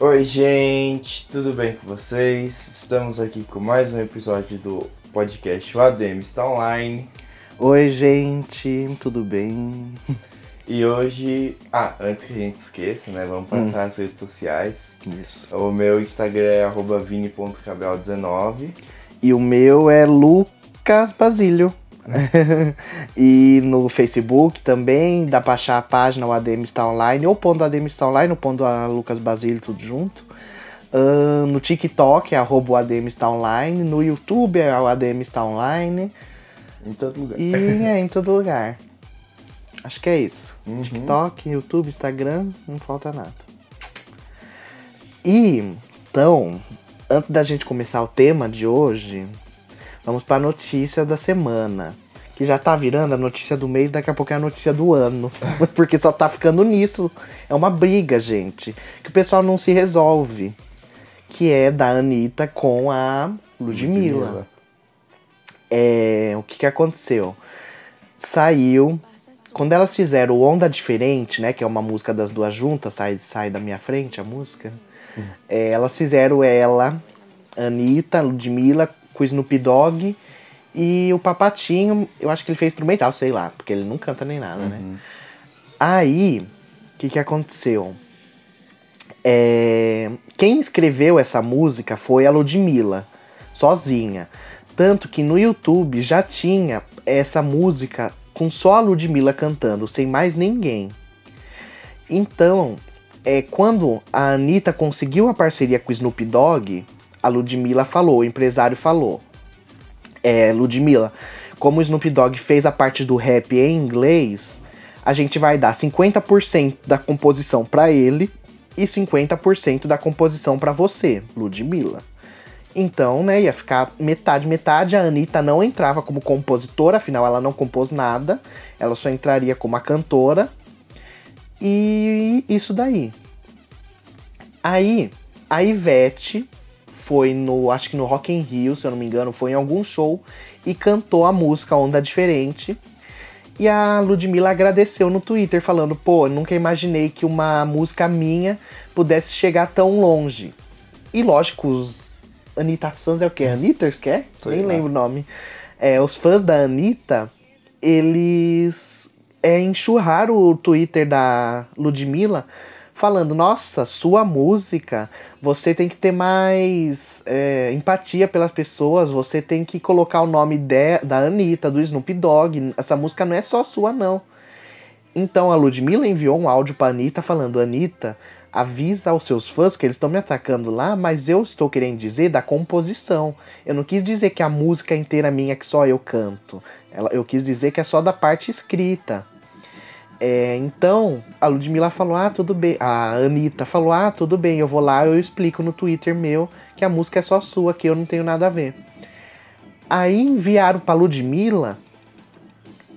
Oi, gente, tudo bem com vocês? Estamos aqui com mais um episódio do podcast O ADM está online. Oi, gente, tudo bem? E hoje, ah, antes que a gente esqueça, né, vamos passar as redes sociais. Isso. O meu Instagram é arroba vini.cabral19. E o meu é Lucas Basílio. e no Facebook também, dá pra achar a página o ADM está online, ou pondo ADM está online, ou pondo a Lucas Basílio, tudo junto. Ah, no TikTok é arroba o ADM está online, no YouTube é o ADM está online. Em todo lugar. E é em todo lugar. Acho que é isso. Uhum. TikTok, YouTube, Instagram, não falta nada. E então, antes da gente começar o tema de hoje, vamos para a notícia da semana. Que já tá virando a notícia do mês, daqui a pouco é a notícia do ano. Porque só tá ficando nisso. É uma briga, gente. Que o pessoal não se resolve. Que é da Anitta com a Ludmilla. Ludmilla. É, o que que aconteceu? Saiu. Quando elas fizeram o Onda Diferente, né? Que é uma música das duas juntas, sai, sai da minha frente a música. é, elas fizeram ela, Anitta, Ludmilla, com o Snoop Dogg e o Papatinho. Eu acho que ele fez instrumental, sei lá, porque ele não canta nem nada, né? Aí, o que que aconteceu? É, quem escreveu essa música foi a Ludmilla, sozinha. Tanto que no YouTube já tinha essa música com só a Ludmilla cantando, sem mais ninguém. Então, é, quando a Anitta conseguiu a parceria com o Snoop Dogg, a Ludmilla falou, o empresário falou. É, Ludmilla, como o Snoop Dogg fez a parte do rap em inglês, a gente vai dar 50% da composição pra ele e 50% da composição pra você, Ludmilla. Então, né, ia ficar metade, metade. A Anitta não entrava como compositora, afinal ela não compôs nada. Ela só entraria como a cantora. E isso daí. Aí, a Ivete foi no, acho que no Rock in Rio, se eu não me engano, foi em algum show e cantou a música Onda Diferente. E a Ludmilla agradeceu no Twitter, falando: pô, nunca imaginei que uma música minha pudesse chegar tão longe. E lógico, os Anitta's fãs é o quê? Anitters, que é? Sei Nem lá. lembro o nome. É, os fãs da Anitta, eles é, enxurraram o Twitter da Ludmilla falando, nossa, sua música, você tem que ter mais é, empatia pelas pessoas, você tem que colocar o nome de, da Anitta, do Snoop Dogg, essa música não é só sua não. Então a Ludmilla enviou um áudio pra Anitta falando, Anitta, avisa aos seus fãs que eles estão me atacando lá, mas eu estou querendo dizer da composição. Eu não quis dizer que a música inteira é minha que só eu canto. Ela, eu quis dizer que é só da parte escrita. É, então, a Ludmilla falou, ah, tudo bem. A Anitta falou, ah, tudo bem, eu vou lá, eu explico no Twitter meu que a música é só sua, que eu não tenho nada a ver. Aí enviaram pra Ludmilla,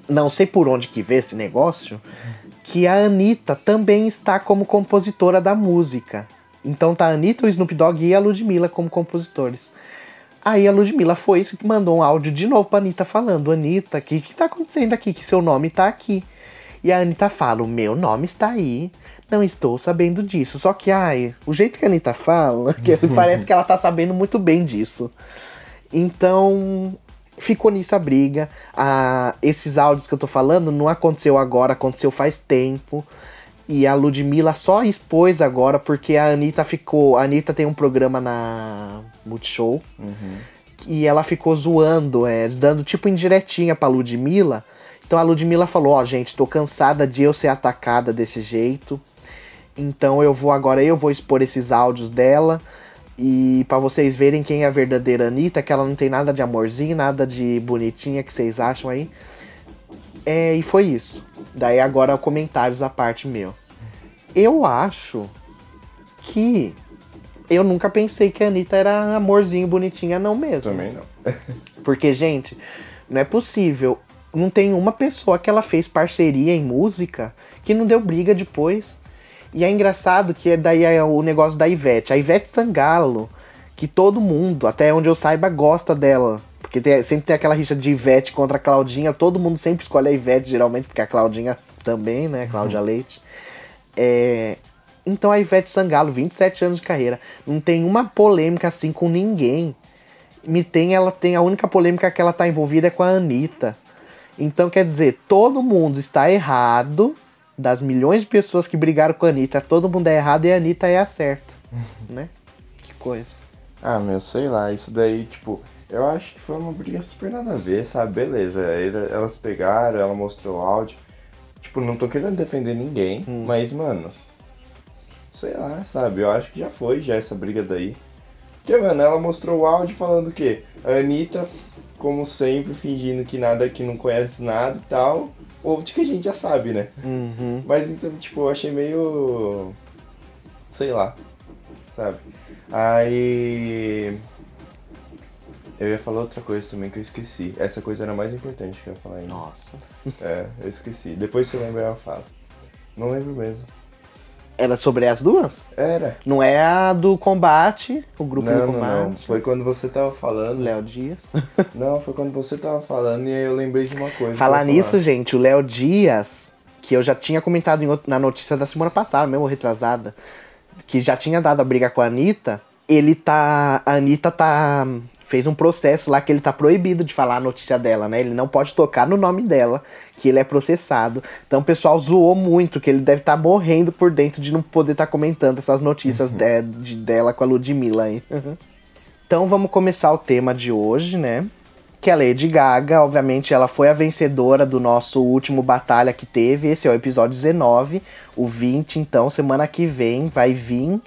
não sei por onde que vê esse negócio, que a Anitta também está como compositora da música. Então tá a Anitta, o Snoop Dogg e a Ludmilla como compositores. Aí a Ludmilla foi e mandou um áudio de novo pra Anitta falando, Anitta, o que, que tá acontecendo aqui? Que seu nome tá aqui. E a Anitta fala, o meu nome está aí, não estou sabendo disso. Só que, ai, o jeito que a Anitta fala, que parece que ela tá sabendo muito bem disso. Então, ficou nisso a briga. Ah, esses áudios que eu tô falando não aconteceu agora, aconteceu faz tempo. E a Ludmilla só expôs agora porque a Anitta ficou. A Anitta tem um programa na Multishow. E ela ficou zoando, é, dando tipo indiretinha pra Ludmilla. Então a Ludmilla falou: Ó, gente, tô cansada de eu ser atacada desse jeito. Então eu vou agora, eu vou expor esses áudios dela. E pra vocês verem quem é a verdadeira Anitta, que ela não tem nada de amorzinho, nada de bonitinha que vocês acham aí. É, e foi isso. Daí agora comentários à parte meu. Eu acho que eu nunca pensei que a Anitta era amorzinho, bonitinha, não mesmo. Também não. Porque, gente, não é possível. Não tem uma pessoa que ela fez parceria em música que não deu briga depois. E é engraçado que é daí é o negócio da Ivete. A Ivete Sangalo, que todo mundo, até onde eu saiba, gosta dela. Porque tem- sempre tem aquela rixa de Ivete contra a Claudinha. Todo mundo sempre escolhe a Ivete, geralmente, porque a Claudinha também, né? Cláudia Leite. É, Então a Ivete Sangalo, 27 anos de carreira, não tem uma polêmica assim com ninguém. Me tem, ela tem a única polêmica que ela tá envolvida é com a Anitta. Então quer dizer, todo mundo está errado. Das milhões de pessoas que brigaram com a Anitta, todo mundo é errado e a Anitta é a certa. né? Que coisa. Ah, meu, sei lá, isso daí, tipo, eu acho que foi uma briga super nada a ver, sabe? Beleza, ele- elas pegaram, ela mostrou o áudio. Tipo, não tô querendo defender ninguém, mas, mano, sei lá, sabe? Eu acho que já foi já essa briga daí. Porque, mano, ela mostrou o áudio falando o quê? A Anitta, como sempre, fingindo que nada, que não conhece nada e tal. Ou de que a gente já sabe, né? Uhum. Mas então, tipo, eu achei meio. Sei lá. Sabe? Aí. Eu ia falar outra coisa também que eu esqueci. Essa coisa era mais importante que eu ia falar ainda. Nossa. É, eu esqueci. Depois se eu lembrar eu falo. Não lembro mesmo. Era sobre as duas? Era. Não é a do combate, o grupo Não, do não, combate. não. Foi quando você tava falando. Léo Dias. Não, foi quando você tava falando e aí eu lembrei de uma coisa. Falar nisso, gente, o Léo Dias, que eu já tinha comentado em out- na notícia da semana passada, mesmo retrasada, que já tinha dado a briga com a Anitta, ele tá. A Anitta tá. Fez um processo lá que ele tá proibido de falar a notícia dela, né? Ele não pode tocar no nome dela, que ele é processado. Então o pessoal zoou muito, que ele deve estar morrendo por dentro de não poder estar comentando essas notícias de- de- dela com a Ludmilla aí. Então vamos começar o tema de hoje, né? Que é a Lady Gaga, obviamente, ela foi a vencedora do nosso último batalha que teve. Esse é o episódio 19, o 20, então semana que vem vai vir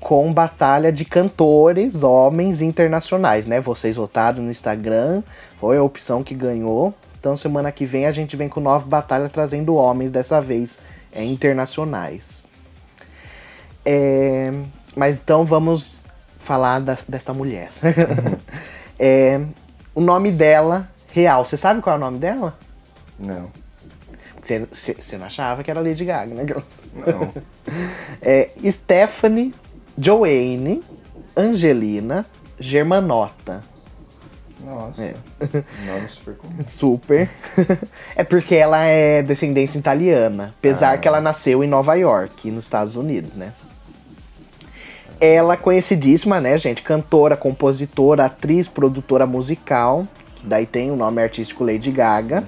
com batalha de cantores, homens internacionais, né? Vocês votaram no Instagram, foi a opção que ganhou. Então semana que vem a gente vem com nova batalha trazendo homens dessa vez, é, internacionais. É, mas então vamos falar da, dessa mulher. É, o nome dela, real, você sabe qual é o nome dela? Não. Você, não achava que era Lady Gaga, né? Não. É Stephanie Joanne Angelina Germanota. Nossa. É. Nome super comum. Super. é porque ela é descendência italiana. Apesar Ah. que ela nasceu em Nova York, nos Estados Unidos, né? Ela é conhecidíssima, né, gente? Cantora, compositora, atriz, produtora musical. Que daí tem o nome artístico Lady Gaga.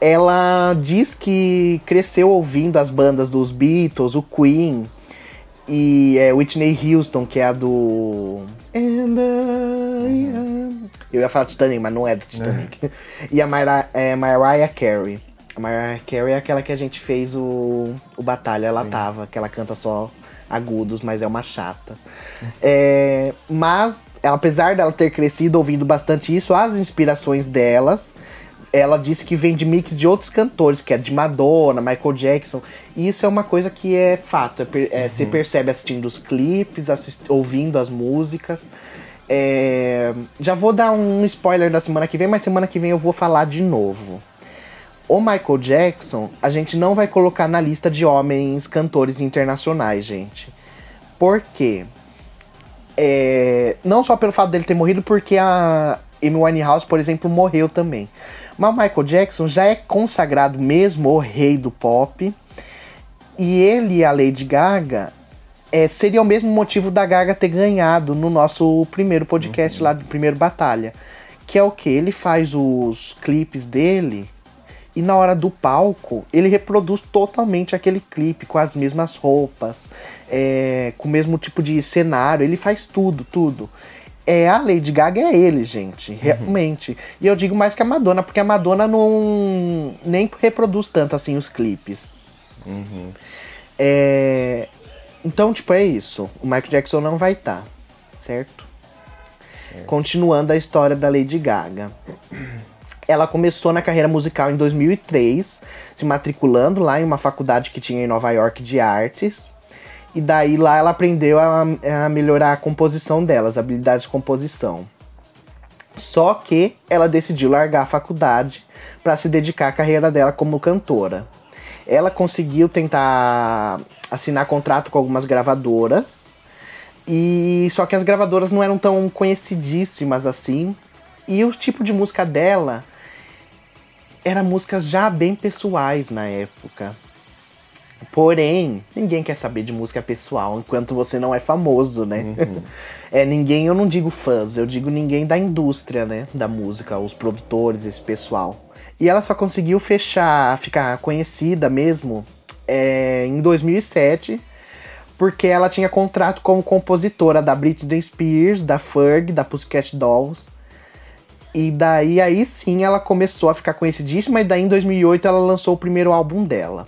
Ela diz que cresceu ouvindo as bandas dos Beatles, o Queen e é, Whitney Houston, que é a do. And I am- Eu ia falar Titanic, mas não é do Titanic. e a Mariah, é, Mariah Carey. A Mariah Carey é aquela que a gente fez o, o Batalha, ela tava, que ela canta só agudos, mas é uma chata. É, mas, apesar dela ter crescido ouvindo bastante isso, as inspirações delas ela disse que vem de mix de outros cantores, que é de Madonna, Michael Jackson. E isso é uma coisa que é fato. É, é, Você percebe assistindo os clipes, assist- ouvindo as músicas. É, já vou dar um spoiler da semana que vem, mas semana que vem eu vou falar de novo. O Michael Jackson, a gente não vai colocar na lista de homens cantores internacionais, gente. Por quê? É, não só pelo fato dele ter morrido, porque a Amy Winehouse, por exemplo, morreu também. Mas Michael Jackson já é consagrado mesmo o rei do pop. E ele e a Lady Gaga é, seria o mesmo motivo da Gaga ter ganhado no nosso primeiro podcast lá do primeiro Batalha. Que é o que? Ele faz os clipes dele e na hora do palco ele reproduz totalmente aquele clipe com as mesmas roupas, é, com o mesmo tipo de cenário. Ele faz tudo, tudo. É a Lady Gaga é ele, gente, realmente. E eu digo mais que a Madonna, porque a Madonna não nem reproduz tanto assim os clipes. É, então, tipo, é isso. O Michael Jackson não vai estar, certo? Continuando a história da Lady Gaga. Ela começou na carreira musical em 2003, se matriculando lá em uma faculdade que tinha em Nova York de artes. E daí lá ela aprendeu a, a melhorar a composição dela, as habilidades de composição. Só que ela decidiu largar a faculdade para se dedicar à carreira dela como cantora. Ela conseguiu tentar assinar contrato com algumas gravadoras. E só que as gravadoras não eram tão conhecidíssimas assim. E o tipo de música dela era músicas já bem pessoais na época. Porém, ninguém quer saber de música pessoal enquanto você não é famoso, né? é ninguém, eu não digo fãs, eu digo ninguém da indústria, né? Da música, os produtores, esse pessoal. E ela só conseguiu fechar, ficar conhecida mesmo é, em 2007, porque ela tinha contrato como compositora da Britney Spears, da Ferg, da Pussycat Dolls. E daí, aí sim, ela começou a ficar conhecidíssima, e daí em 2008 ela lançou o primeiro álbum dela.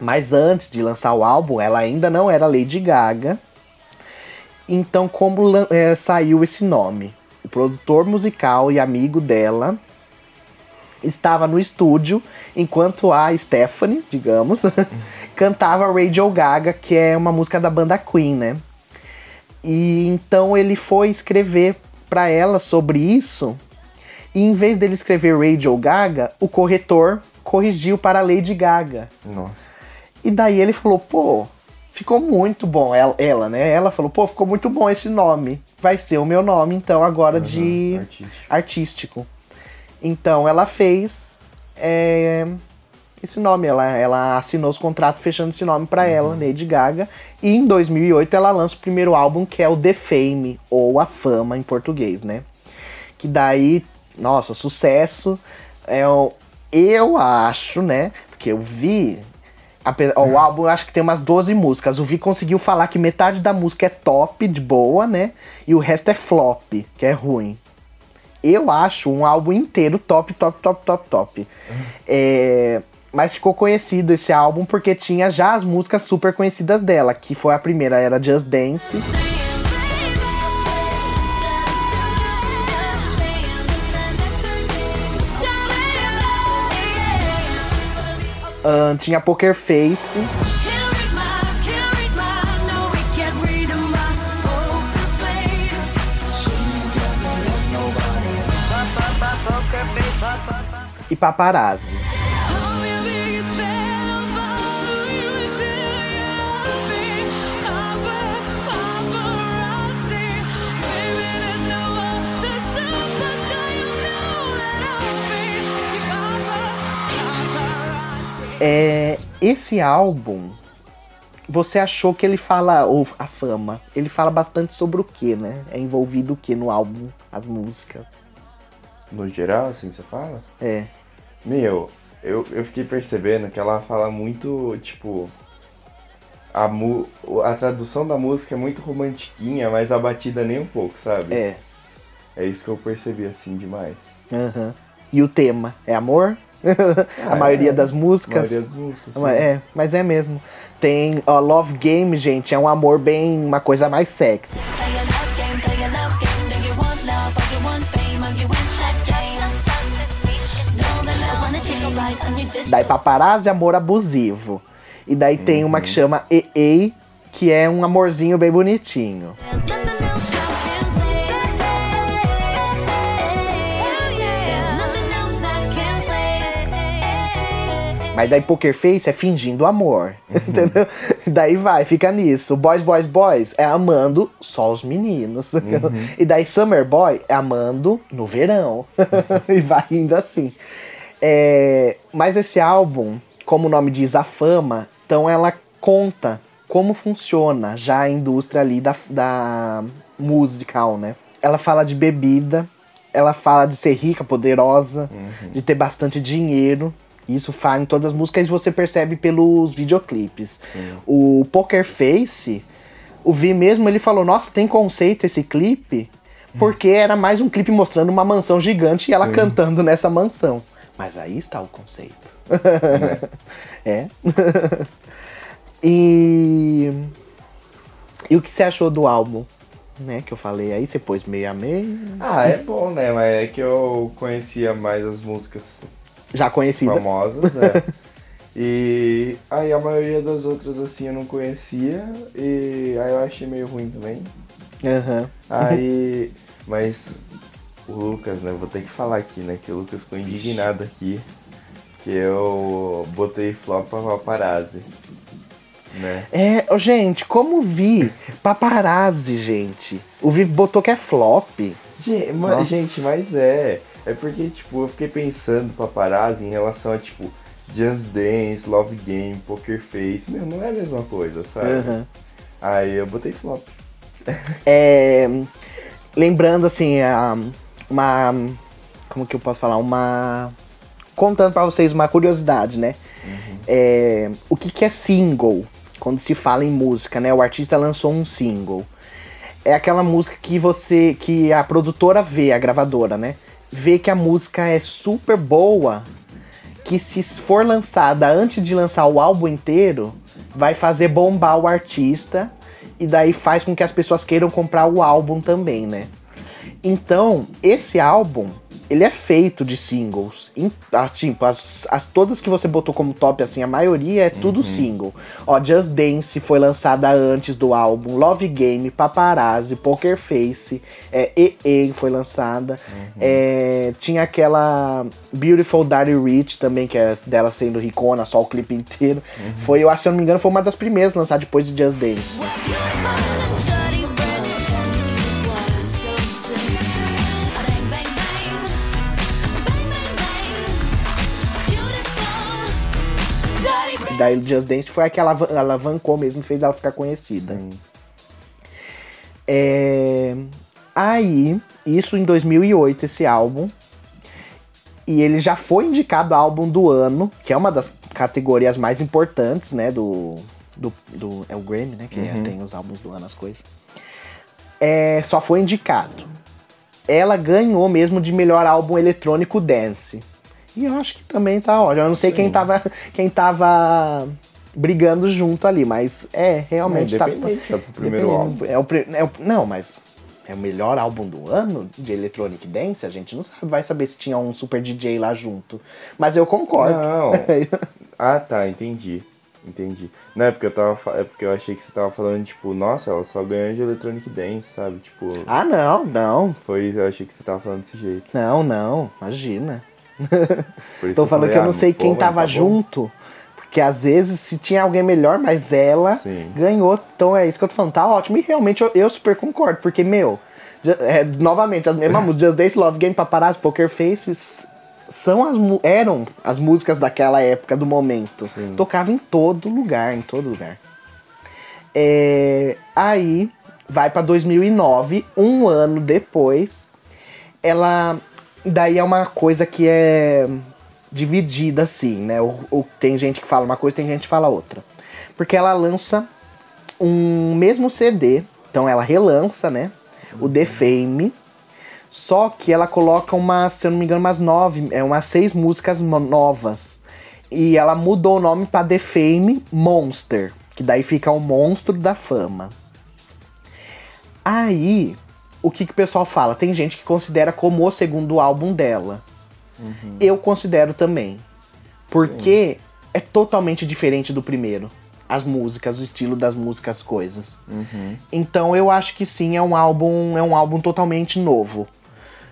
Mas antes de lançar o álbum, ela ainda não era Lady Gaga. Então, como é, saiu esse nome? O produtor musical e amigo dela estava no estúdio enquanto a Stephanie, digamos, cantava Radio Gaga, que é uma música da banda Queen, né? E então ele foi escrever para ela sobre isso. E em vez dele escrever Radio Gaga, o corretor corrigiu para Lady Gaga. Nossa. E daí ele falou, pô, ficou muito bom. Ela, ela, né? Ela falou, pô, ficou muito bom esse nome. Vai ser o meu nome, então, agora uhum, de artístico. artístico. Então ela fez é, esse nome, ela, ela assinou os contratos fechando esse nome para uhum. ela, Lady Gaga. E em 2008 ela lança o primeiro álbum que é o The Fame, ou A Fama em português, né? Que daí, nossa, sucesso. É, eu acho, né? Porque eu vi o álbum acho que tem umas 12 músicas. O Vi conseguiu falar que metade da música é top, de boa, né? E o resto é flop, que é ruim. Eu acho um álbum inteiro top, top, top, top, top. É, mas ficou conhecido esse álbum porque tinha já as músicas super conhecidas dela, que foi a primeira, era Just Dance. Tinha Poker Face. E Paparazzi. É, esse álbum, você achou que ele fala, ou a fama, ele fala bastante sobre o que, né? É envolvido o que no álbum, as músicas? No geral, assim, você fala? É. Meu, eu, eu fiquei percebendo que ela fala muito, tipo. A, mu a tradução da música é muito romantiquinha, mas a batida nem um pouco, sabe? É. É isso que eu percebi, assim, demais. Uhum. E o tema? É amor? a maioria é, das músicas. A maioria das músicas. Sim. É, mas é mesmo. Tem ó, Love Game, gente, é um amor bem. uma coisa mais sexy. Daí paparazzi, amor abusivo. E daí uhum. tem uma que chama EA, que é um amorzinho bem bonitinho. Mas daí Poker Face é fingindo amor. Uhum. Entendeu? Daí vai, fica nisso. Boys, Boys, Boys é amando só os meninos. Uhum. E daí Summer Boy é amando no verão. e vai indo assim. É, mas esse álbum, como o nome diz, a fama, então ela conta como funciona já a indústria ali da, da musical, né? Ela fala de bebida, ela fala de ser rica, poderosa, uhum. de ter bastante dinheiro. Isso faz em todas as músicas e você percebe pelos videoclipes. Sim. O Poker Face, o Vi mesmo, ele falou: Nossa, tem conceito esse clipe? Porque era mais um clipe mostrando uma mansão gigante e ela Sim. cantando nessa mansão. Mas aí está o conceito. É. é. e. E o que você achou do álbum? Né, que eu falei aí, você pôs meio a meio. Ah, é bom, né? Mas é que eu conhecia mais as músicas já conhecidas. Famosas, é. e aí a maioria das outras assim eu não conhecia e aí eu achei meio ruim também. Uhum. Aí, mas o Lucas, né, vou ter que falar aqui, né, que o Lucas ficou indignado aqui que eu botei flop pra paparazzi. Né? É, gente, como vi paparazzi, gente. O Vivo botou que é flop. Gente, mas, gente, mas é. É porque, tipo, eu fiquei pensando paparazzi em relação a, tipo, Just Dance, Love Game, Poker Face. Meu, não é a mesma coisa, sabe? Aham. Aí eu botei flop. É, lembrando assim, uma. Como que eu posso falar? Uma. Contando pra vocês uma curiosidade, né? É, o que, que é single? Quando se fala em música, né? O artista lançou um single. É aquela música que você. que a produtora vê, a gravadora, né? Vê que a música é super boa. Que se for lançada antes de lançar o álbum inteiro, vai fazer bombar o artista. E daí faz com que as pessoas queiram comprar o álbum também, né? Então, esse álbum, ele é feito de singles. Ah, tipo, as, as todas que você botou como top, assim, a maioria é tudo single. Ó, Just Dance foi lançada antes do álbum, Love Game, Paparazzi, Poker Face, é, EE foi lançada. É, tinha aquela Beautiful Daddy Rich também, que é dela sendo ricona, só o clipe inteiro. Foi, eu acho, se eu não me engano, foi uma das primeiras lançadas depois de Just Dance. Daí o Just Dance foi a que alavan- alavancou mesmo, fez ela ficar conhecida. É... Aí, isso em 2008, esse álbum. E ele já foi indicado álbum do ano, que é uma das categorias mais importantes, né? Do. do, do- é o Grammy, né? Que tem os álbuns do ano, as coisas. É, só foi indicado. Ela ganhou mesmo de melhor álbum eletrônico dance. E eu acho que também tá ótimo. Eu não sei quem tava, quem tava brigando junto ali, mas é, realmente É, tá. é pro primeiro Dependendo. É o, é o- não, mas é o melhor álbum do ano de Electronic Dance? A gente não sabe, vai saber se tinha um super DJ lá junto. Mas eu concordo. Não. Ah, tá, entendi. Entendi. Não, é porque eu tava. É porque eu achei que você tava falando, tipo, nossa, ela só ganhou de Electronic Dance, sabe? Tipo, ah, não, não. foi. Eu achei que você tava falando desse jeito. Não, não, imagina. Tô eu falando falei, que eu ah, não sei quem mas tava tá junto. Porque às vezes se tinha alguém melhor, mas ela Sim. ganhou. Então é isso que eu tô falando, tá ótimo. E realmente eu, eu super concordo, porque, meu, é, novamente, as mesmas músicas, Just Dance, Love Game, Paparazzi, Poker Faces, são as, eram as músicas daquela época, do momento. Sim. Tocava em todo lugar, em todo lugar. É, aí vai pra 2009, um ano depois, ela daí é uma coisa que é dividida assim, né? O, o- tem gente que fala uma coisa, tem gente que fala outra. Porque ela lança um mesmo CD, então ela relança, né? O The Fame. Só que ela coloca umas, se eu não me engano, umas nove, é umas seis músicas novas. E ela mudou o nome pra The Fame Monster, que daí fica o monstro da fama. Aí, o que, que o pessoal fala? Tem gente que considera como o segundo álbum dela. Eu considero também. Porque é totalmente diferente do primeiro. As músicas, o estilo das músicas, as coisas. Então eu acho que sim, é um álbum, é um álbum totalmente novo.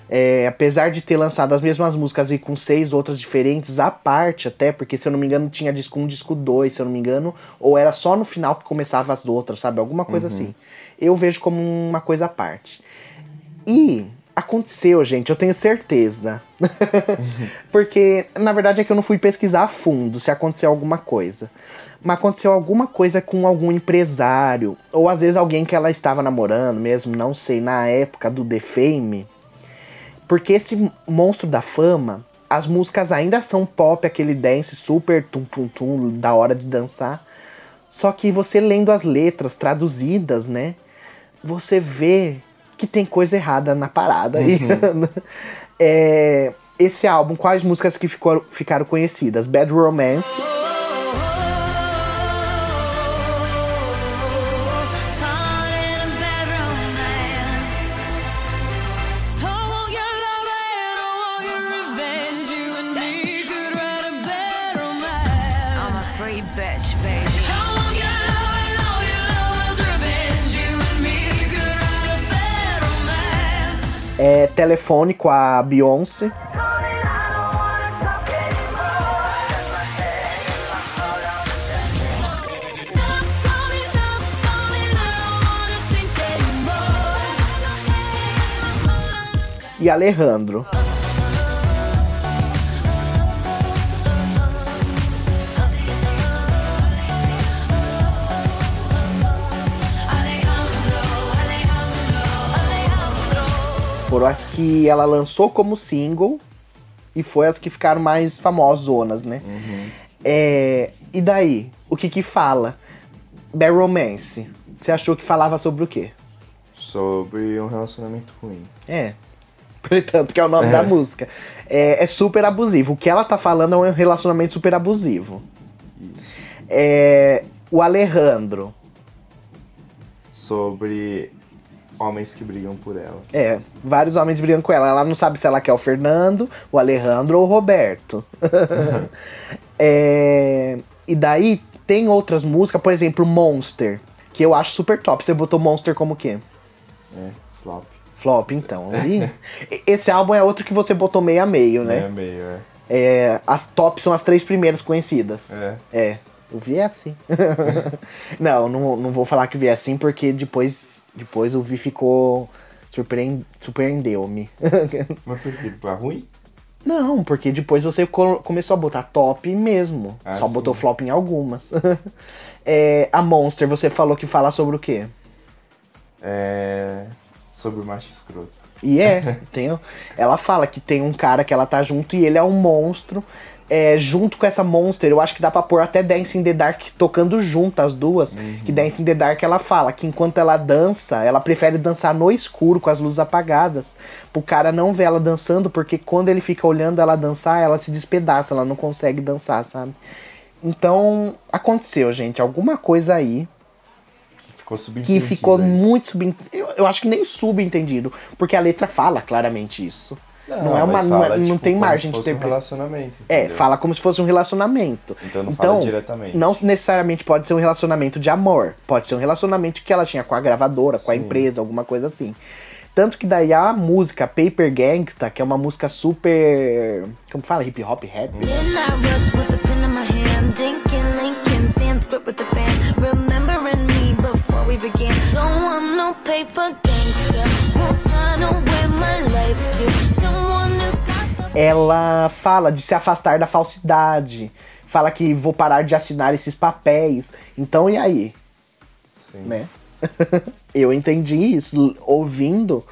É, apesar de ter lançado as mesmas músicas e com seis outras diferentes, à parte até, porque se eu não me engano tinha disco 1, disco 2, se eu não me engano, ou era só no final que começava as outras, sabe? Alguma coisa assim. Eu vejo como uma coisa à parte. E aconteceu, gente, eu tenho certeza. Porque, na verdade, é que eu não fui pesquisar a fundo se aconteceu alguma coisa. Mas aconteceu alguma coisa com algum empresário, ou às vezes alguém que ela estava namorando mesmo, não sei, na época do The Fame. Porque esse monstro da fama, as músicas ainda são pop, aquele dance super tum tum tum, da hora de dançar. Só que você lendo as letras traduzidas, né? Você vê que tem coisa errada na parada. E, é, esse álbum, quais músicas que ficou, ficaram conhecidas? Bad Romance, Telefone com a Beyoncé. e Alejandro. Foram as que ela lançou como single e foi as que ficaram mais famosonas, né? É, e daí, o que que fala? Bad Romance. Você achou que falava sobre o quê? Sobre um relacionamento ruim. É. Portanto, que é o nome da música. É, é super abusivo. O que ela tá falando é um relacionamento super abusivo. Isso. É, o Alejandro. Sobre homens que brigam por ela. É, vários homens brigam com ela. Ela não sabe se ela quer o Fernando, o Alejandro ou o Roberto. É, e daí tem outras músicas, por exemplo, Monster, que eu acho super top. Você botou Monster como o quê? É, flop. Flop, então. E esse álbum é outro que você botou meio a meio, né? É meio, é. É, as tops são as três primeiras conhecidas. É. É, o Vi é assim. não, não, não vou falar que o Vi é assim, porque depois, depois o Vi ficou. Surpreend, surpreendeu-me. Mas por quê? Pra ruim? não, porque depois você co- começou a botar top mesmo. Ah, Só sim. botou flop em algumas. É, a Monster, você falou que fala sobre o quê? É. Sobre o macho escroto. E é, tem, ela fala que tem um cara que ela tá junto e ele é um monstro. É, junto com essa Monster, eu acho que dá pra pôr até Dance in the Dark tocando junto as duas. Que Dance in the Dark ela fala que enquanto ela dança, ela prefere dançar no escuro, com as luzes apagadas. Pro cara não ver ela dançando, porque quando ele fica olhando ela dançar, ela se despedaça, ela não consegue dançar, sabe? Então, aconteceu, gente, alguma coisa aí Que ficou subentendido. que ficou muito subentendido. Eu, eu acho que nem subentendido, porque a letra fala claramente isso. Não, é uma, não, é- fala, não tipo, tem como margem se de fosse um relacionamento. É, entendeu? fala como se fosse um relacionamento. Então não fala diretamente. Não necessariamente pode ser um relacionamento de amor. Pode ser um relacionamento que ela tinha com a gravadora, com a Sim. empresa, alguma coisa assim. Tanto que daí a música Paper Gangsta, que é uma música super. Como fala? Hip hop rap? Band, remembering me before we began. Don't want no paper gangster, won't sign away my life ela fala de se afastar da falsidade. Fala que vou parar de assinar esses papéis. Então, e aí? Sim. Né? Eu entendi isso ouvindo,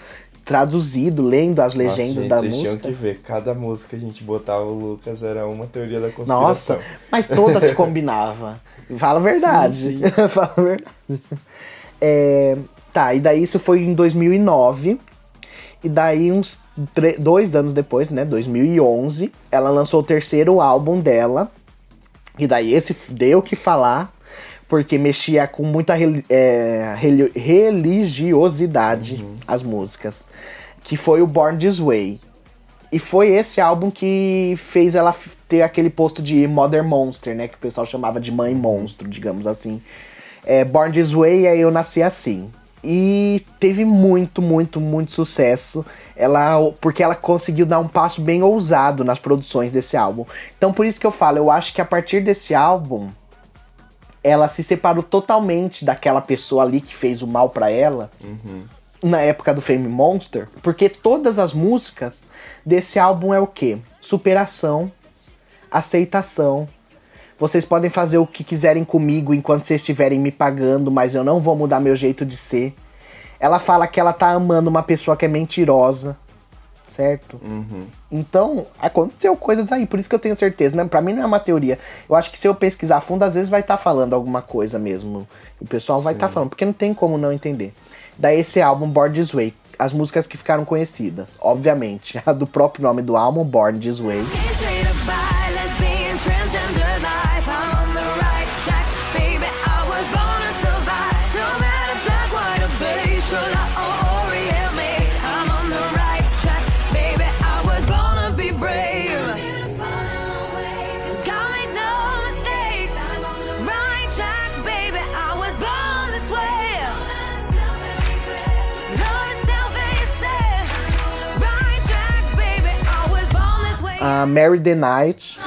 traduzido, lendo as Nossa, legendas gente, da vocês tinham música. que ver. Cada música que a gente botava o Lucas era uma teoria da conspiração. Nossa, mas todas se combinava. Fala a verdade. Sim, Fala a verdade. É, tá, e daí isso foi em 2009. E daí, uns dois anos depois, né, 2011, ela lançou o terceiro álbum dela. E daí esse deu o que falar, porque mexia com muita é, reli- religiosidade as músicas. Que foi o Born This Way. E foi esse álbum que fez ela ter aquele posto de Mother Monster, né? Que o pessoal chamava de mãe monstro, digamos assim. É, Born This Way, aí eu nasci assim. E teve muito, muito, muito sucesso. Ela, porque ela conseguiu dar um passo bem ousado nas produções desse álbum. Então por isso que eu falo, eu acho que a partir desse álbum, ela se separou totalmente daquela pessoa ali que fez o mal pra ela na época do Fame Monster, porque todas as músicas desse álbum é o quê? Superação, aceitação. Vocês podem fazer o que quiserem comigo enquanto vocês estiverem me pagando, mas eu não vou mudar meu jeito de ser. Ela fala que ela tá amando uma pessoa que é mentirosa, certo? Então, aconteceu coisas aí, por isso que eu tenho certeza, né? Pra mim não é uma teoria. Eu acho que se eu pesquisar a fundo, às vezes vai estar falando alguma coisa mesmo. O pessoal vai estar falando, porque não tem como não entender. Daí esse álbum, Born This Way, as músicas que ficaram conhecidas, obviamente, a do próprio nome do álbum, Born This Way. A Mary the Night,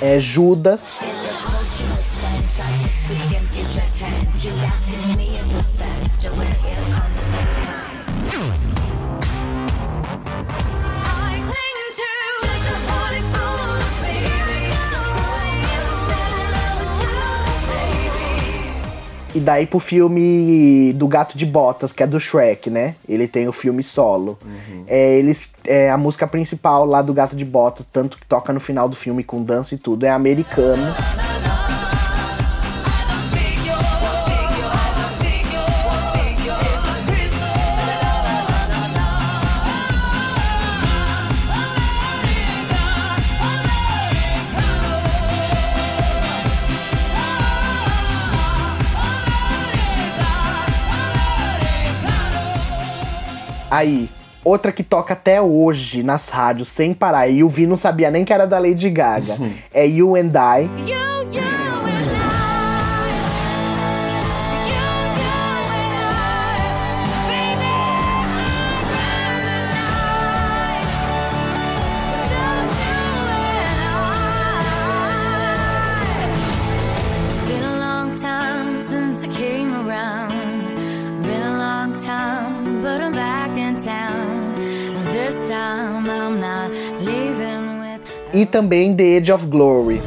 é Judas, E daí pro filme do Gato de Botas, que é do Shrek, né? Ele tem o filme solo. É, eles, é, a música principal lá do Gato de Botas, tanto que toca no final do filme com dança e tudo, é americano. Aí, outra que toca até hoje nas rádios sem parar, e o Vi não sabia nem que era da Lady Gaga, é You and I. You, E também The Edge of Glory.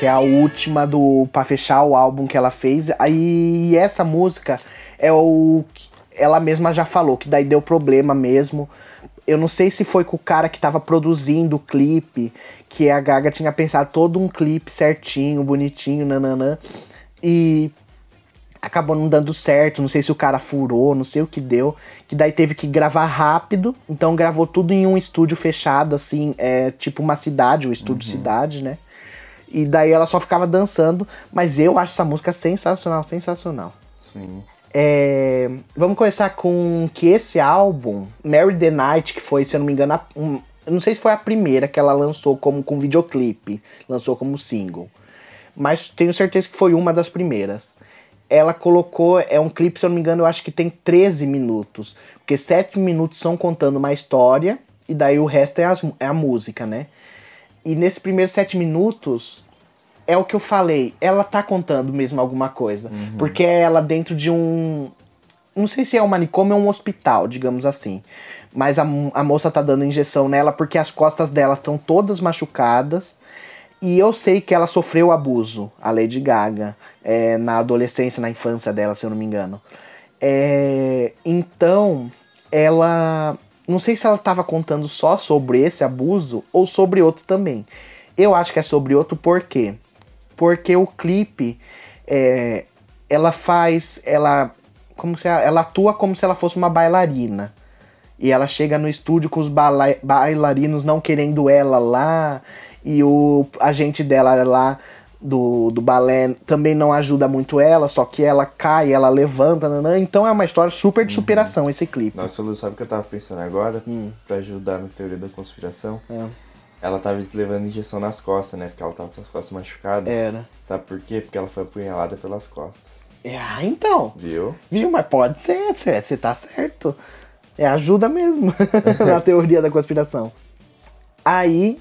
Que é a última do para fechar o álbum que ela fez. Aí essa música é o ela mesma já falou que daí deu problema mesmo. Eu não sei se foi com o cara que tava produzindo o clipe, que a Gaga tinha pensado todo um clipe certinho, bonitinho, nananã. E acabou não dando certo, não sei se o cara furou, não sei o que deu, que daí teve que gravar rápido, então gravou tudo em um estúdio fechado, assim, é tipo uma cidade, um estúdio cidade, né? E daí ela só ficava dançando, mas eu acho essa música sensacional, sensacional. Sim. É, vamos começar com que esse álbum, Mary the Night, que foi, se eu não me engano, a- um- eu não sei se foi a primeira que ela lançou como com videoclipe, lançou como single. Mas tenho certeza que foi uma das primeiras. Ela colocou, é um clipe, se eu não me engano, eu acho que tem 13 minutos. Porque 7 minutos são contando uma história, e daí o resto é, as- é a música, né? E nesses primeiros 7 minutos, é o que eu falei, ela tá contando mesmo alguma coisa. Porque é ela dentro de um. Não sei se é um manicômio ou um hospital, digamos assim. Mas a, a moça tá dando injeção nela porque as costas dela estão todas machucadas. E eu sei que ela sofreu abuso, a Lady Gaga, é, na adolescência, na infância dela, se eu não me engano. É, então, ela. Não sei se ela estava contando só sobre esse abuso ou sobre outro também. Eu acho que é sobre outro por quê? Porque o clipe, é, ela faz. Ela, como se ela, ela atua como se ela fosse uma bailarina. E ela chega no estúdio com os bailarinos não querendo ela lá. E o agente dela lá do, do balé também não ajuda muito ela, só que ela cai, ela levanta, nanã. então é uma história super de superação esse clipe. Nossa, Lu, sabe o que eu tava pensando agora? Pra ajudar na teoria da conspiração? É. Ela tava levando injeção nas costas, né? Porque ela tava com as costas machucadas. Era. Sabe por quê? Porque ela foi apunhalada pelas costas. É, Ah, então. Viu? Viu? Mas pode ser, você tá certo. É ajuda mesmo na teoria da conspiração. Aí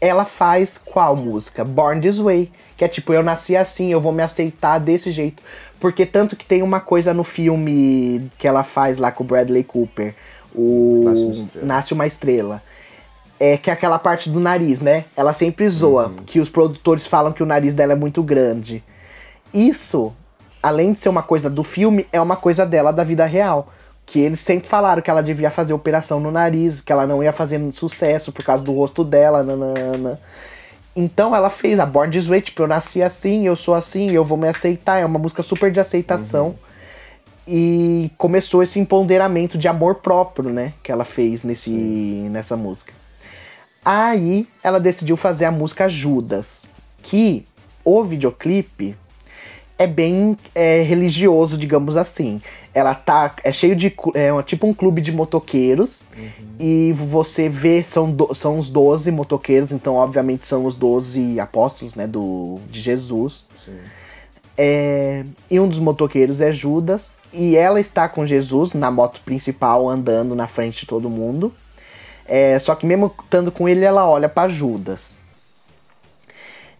ela faz qual música? Born This Way. Que é tipo, eu nasci assim, eu vou me aceitar desse jeito. Porque tanto que tem uma coisa no filme que ela faz lá com o Bradley Cooper. O Nasce uma Estrela. Nasce uma Estrela. É que é aquela parte do nariz, né? Ela sempre zoa. Que os produtores falam que o nariz dela é muito grande. Isso, além de ser uma coisa do filme, é uma coisa dela da vida real. Que eles sempre falaram que ela devia fazer operação no nariz, que ela não ia fazer sucesso por causa do rosto dela, nanana. Então ela fez a Born This Way, tipo, eu nasci assim, eu sou assim, eu vou me aceitar. É uma música super de aceitação. E começou esse empoderamento de amor próprio, né? Que ela fez nesse, nessa música. Aí ela decidiu fazer a música Judas, que o videoclipe é bem é, religioso, digamos assim. Ela tá. É cheio de. É tipo um clube de motoqueiros. E você vê, são, do- são os 12 motoqueiros, então, obviamente, são os 12 apóstolos, né? Do, de Jesus. Sim. É, e um dos motoqueiros é Judas. E ela está com Jesus na moto principal, andando na frente de todo mundo. É, só que mesmo estando com ele, ela olha para Judas.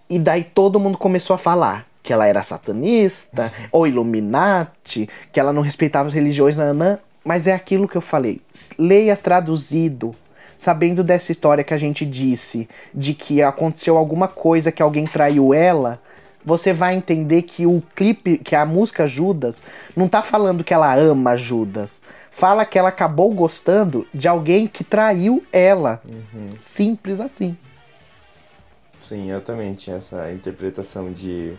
E daí todo mundo começou a falar que ela era satanista, ou Illuminati, que ela não respeitava as religiões, nanã. Mas é aquilo que eu falei. Leia traduzido, sabendo dessa história que a gente disse, de que aconteceu alguma coisa que alguém traiu ela. Você vai entender que o clipe, que a música Judas, não tá falando que ela ama Judas. Fala que ela acabou gostando de alguém que traiu ela. Simples assim. Sim, eu também tinha essa interpretação de.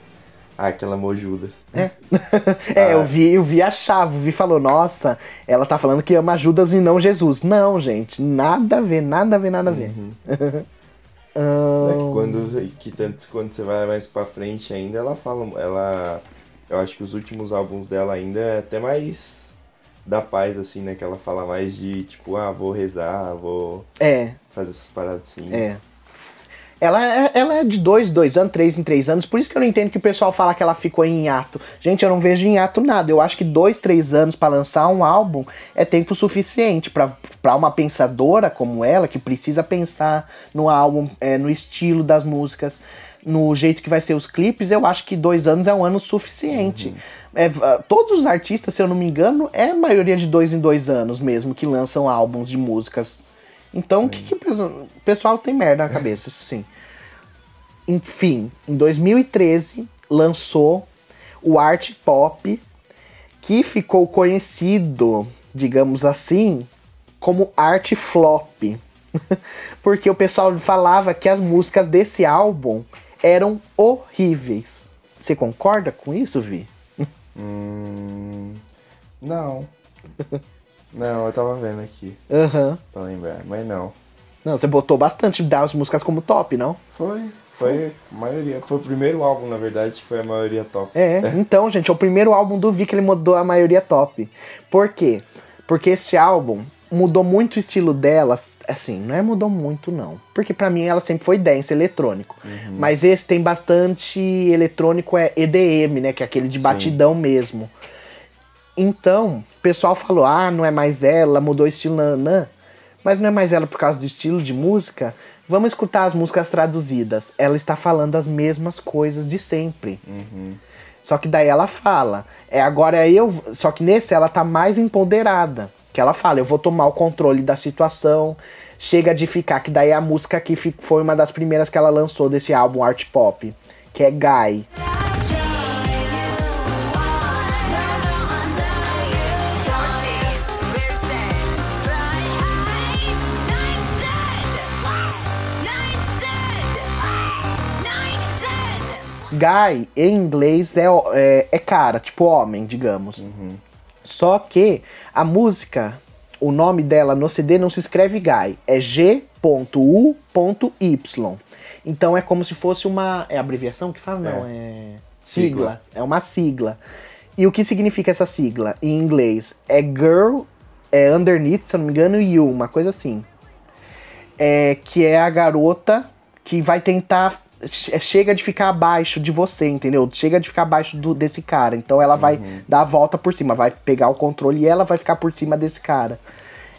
Ah, aquela amou Judas. É, Ah. eu vi, eu vi a chave, o vi falou, nossa, ela tá falando que ama Judas e não Jesus. Não, gente, nada a ver, nada a ver, nada a ver. É que quando, que tanto quando você vai mais pra frente ainda, ela fala. Ela. Eu acho que os últimos álbuns dela ainda é até mais da paz, assim, né? Que ela fala mais de tipo, ah, vou rezar, vou É, fazer essas paradas assim. é. Ela é, ela é de dois, dois anos, três em três anos, por isso que eu não entendo que o pessoal fala que ela ficou em hiato. Gente, eu não vejo em hiato nada. Eu acho que dois, três anos pra lançar um álbum é tempo suficiente pra pra uma pensadora como ela, que precisa pensar no álbum, é, no estilo das músicas, no jeito que vai ser os clipes. Eu acho que dois anos é um ano suficiente. É, ah, todos os artistas, se eu não me engano, é a maioria de dois em dois anos mesmo que lançam álbuns de músicas. Então, o que, que o pessoal- tem merda na cabeça, sim. Enfim, em 2013 lançou o Art Pop, que ficou conhecido, digamos assim, como Art Flop. Porque o pessoal falava que as músicas desse álbum eram horríveis. Você concorda com isso, Vi? Hum. Não. Não, eu tava vendo aqui Aham. pra lembrar, mas não. Não, você botou bastante das músicas como top, não? Foi, foi a maioria. Foi o primeiro álbum, na verdade, que foi a maioria top. É, então, gente, é o primeiro álbum do Vi que ele mudou a maioria top. Por quê? Porque esse álbum mudou muito o estilo dela, assim, não é mudou muito não. Porque pra mim ela sempre foi dance eletrônico. Mas esse tem bastante eletrônico é EDM, né, que é aquele de batidão mesmo. Então, o pessoal falou: "Ah, não é mais ela, mudou o estilo nanã". Mas não é mais ela por causa do estilo de música. Vamos escutar as músicas traduzidas. Ela está falando as mesmas coisas de sempre. Só que daí ela fala, é agora eu, só que nesse ela tá mais empoderada, que ela fala, eu vou tomar o controle da situação. Chega de ficar, que daí a música que foi uma das primeiras que ela lançou desse álbum Art Pop, que é Guy. Guy, em inglês, é, é, é cara, tipo homem, digamos. Só que a música, o nome dela no CD não se escreve Guy, é G.U.Y. Então é como se fosse uma. É abreviação que fala? Não, é. Sigla. Sigla. É uma sigla. E o que significa essa sigla em inglês? É girl, é underneath, se eu não me engano, you, uma coisa assim é, que é a garota que vai tentar. Che- Chega de ficar abaixo de você, entendeu? Chega de ficar abaixo do- desse cara. Então ela vai dar a volta por cima, vai pegar o controle e ela vai ficar por cima desse cara.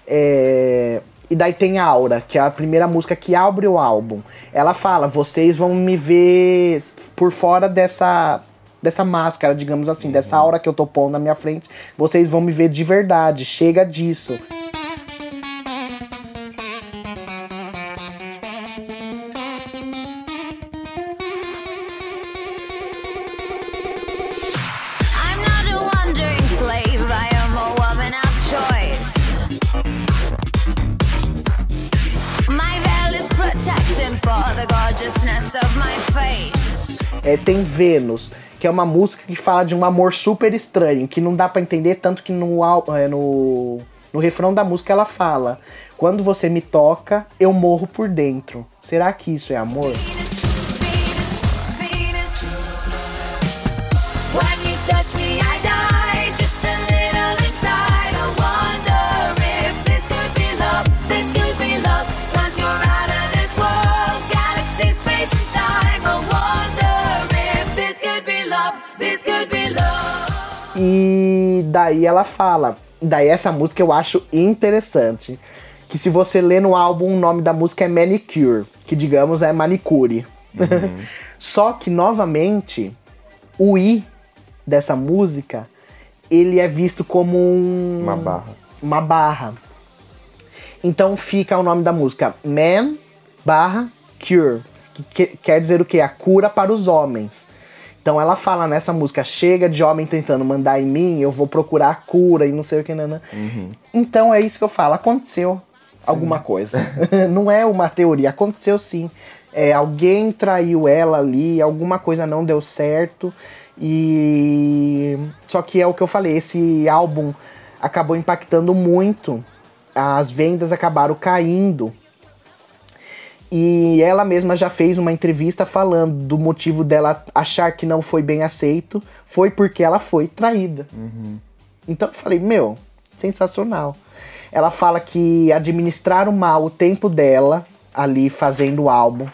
É, E daí tem Aura, que é a primeira música que abre o álbum. Ela fala: vocês vão me ver por fora dessa. Dessa máscara, digamos assim, dessa aura que eu tô pondo na minha frente, vocês vão me ver de verdade. Chega disso. É, tem Vênus, que é uma música que fala de um amor super estranho, que não dá pra entender, tanto que no, é, no, no refrão da música ela fala: Quando você me toca, eu morro por dentro. Será que isso é amor? E daí ela fala. Daí essa música eu acho interessante. Que se você lê no álbum, o nome da música é Manicure, que digamos é manicure. Só que novamente, o I dessa música, ele é visto como um, Uma barra. uma barra. Então fica o nome da música Man barra Cure, que, que- quer dizer o quê? A cura para os homens. Então ela fala nessa música, chega de homem tentando mandar em mim, eu vou procurar a cura e não sei o que, nana. Então é isso que eu falo, aconteceu alguma coisa. não é uma teoria, aconteceu sim. É, alguém traiu ela ali, alguma coisa não deu certo. E só que é o que eu falei, esse álbum acabou impactando muito. As vendas acabaram caindo. E ela mesma já fez uma entrevista falando do motivo dela achar que não foi bem aceito, foi porque ela foi traída. Então eu falei, meu, sensacional. Ela fala que administraram mal o tempo dela ali fazendo o álbum,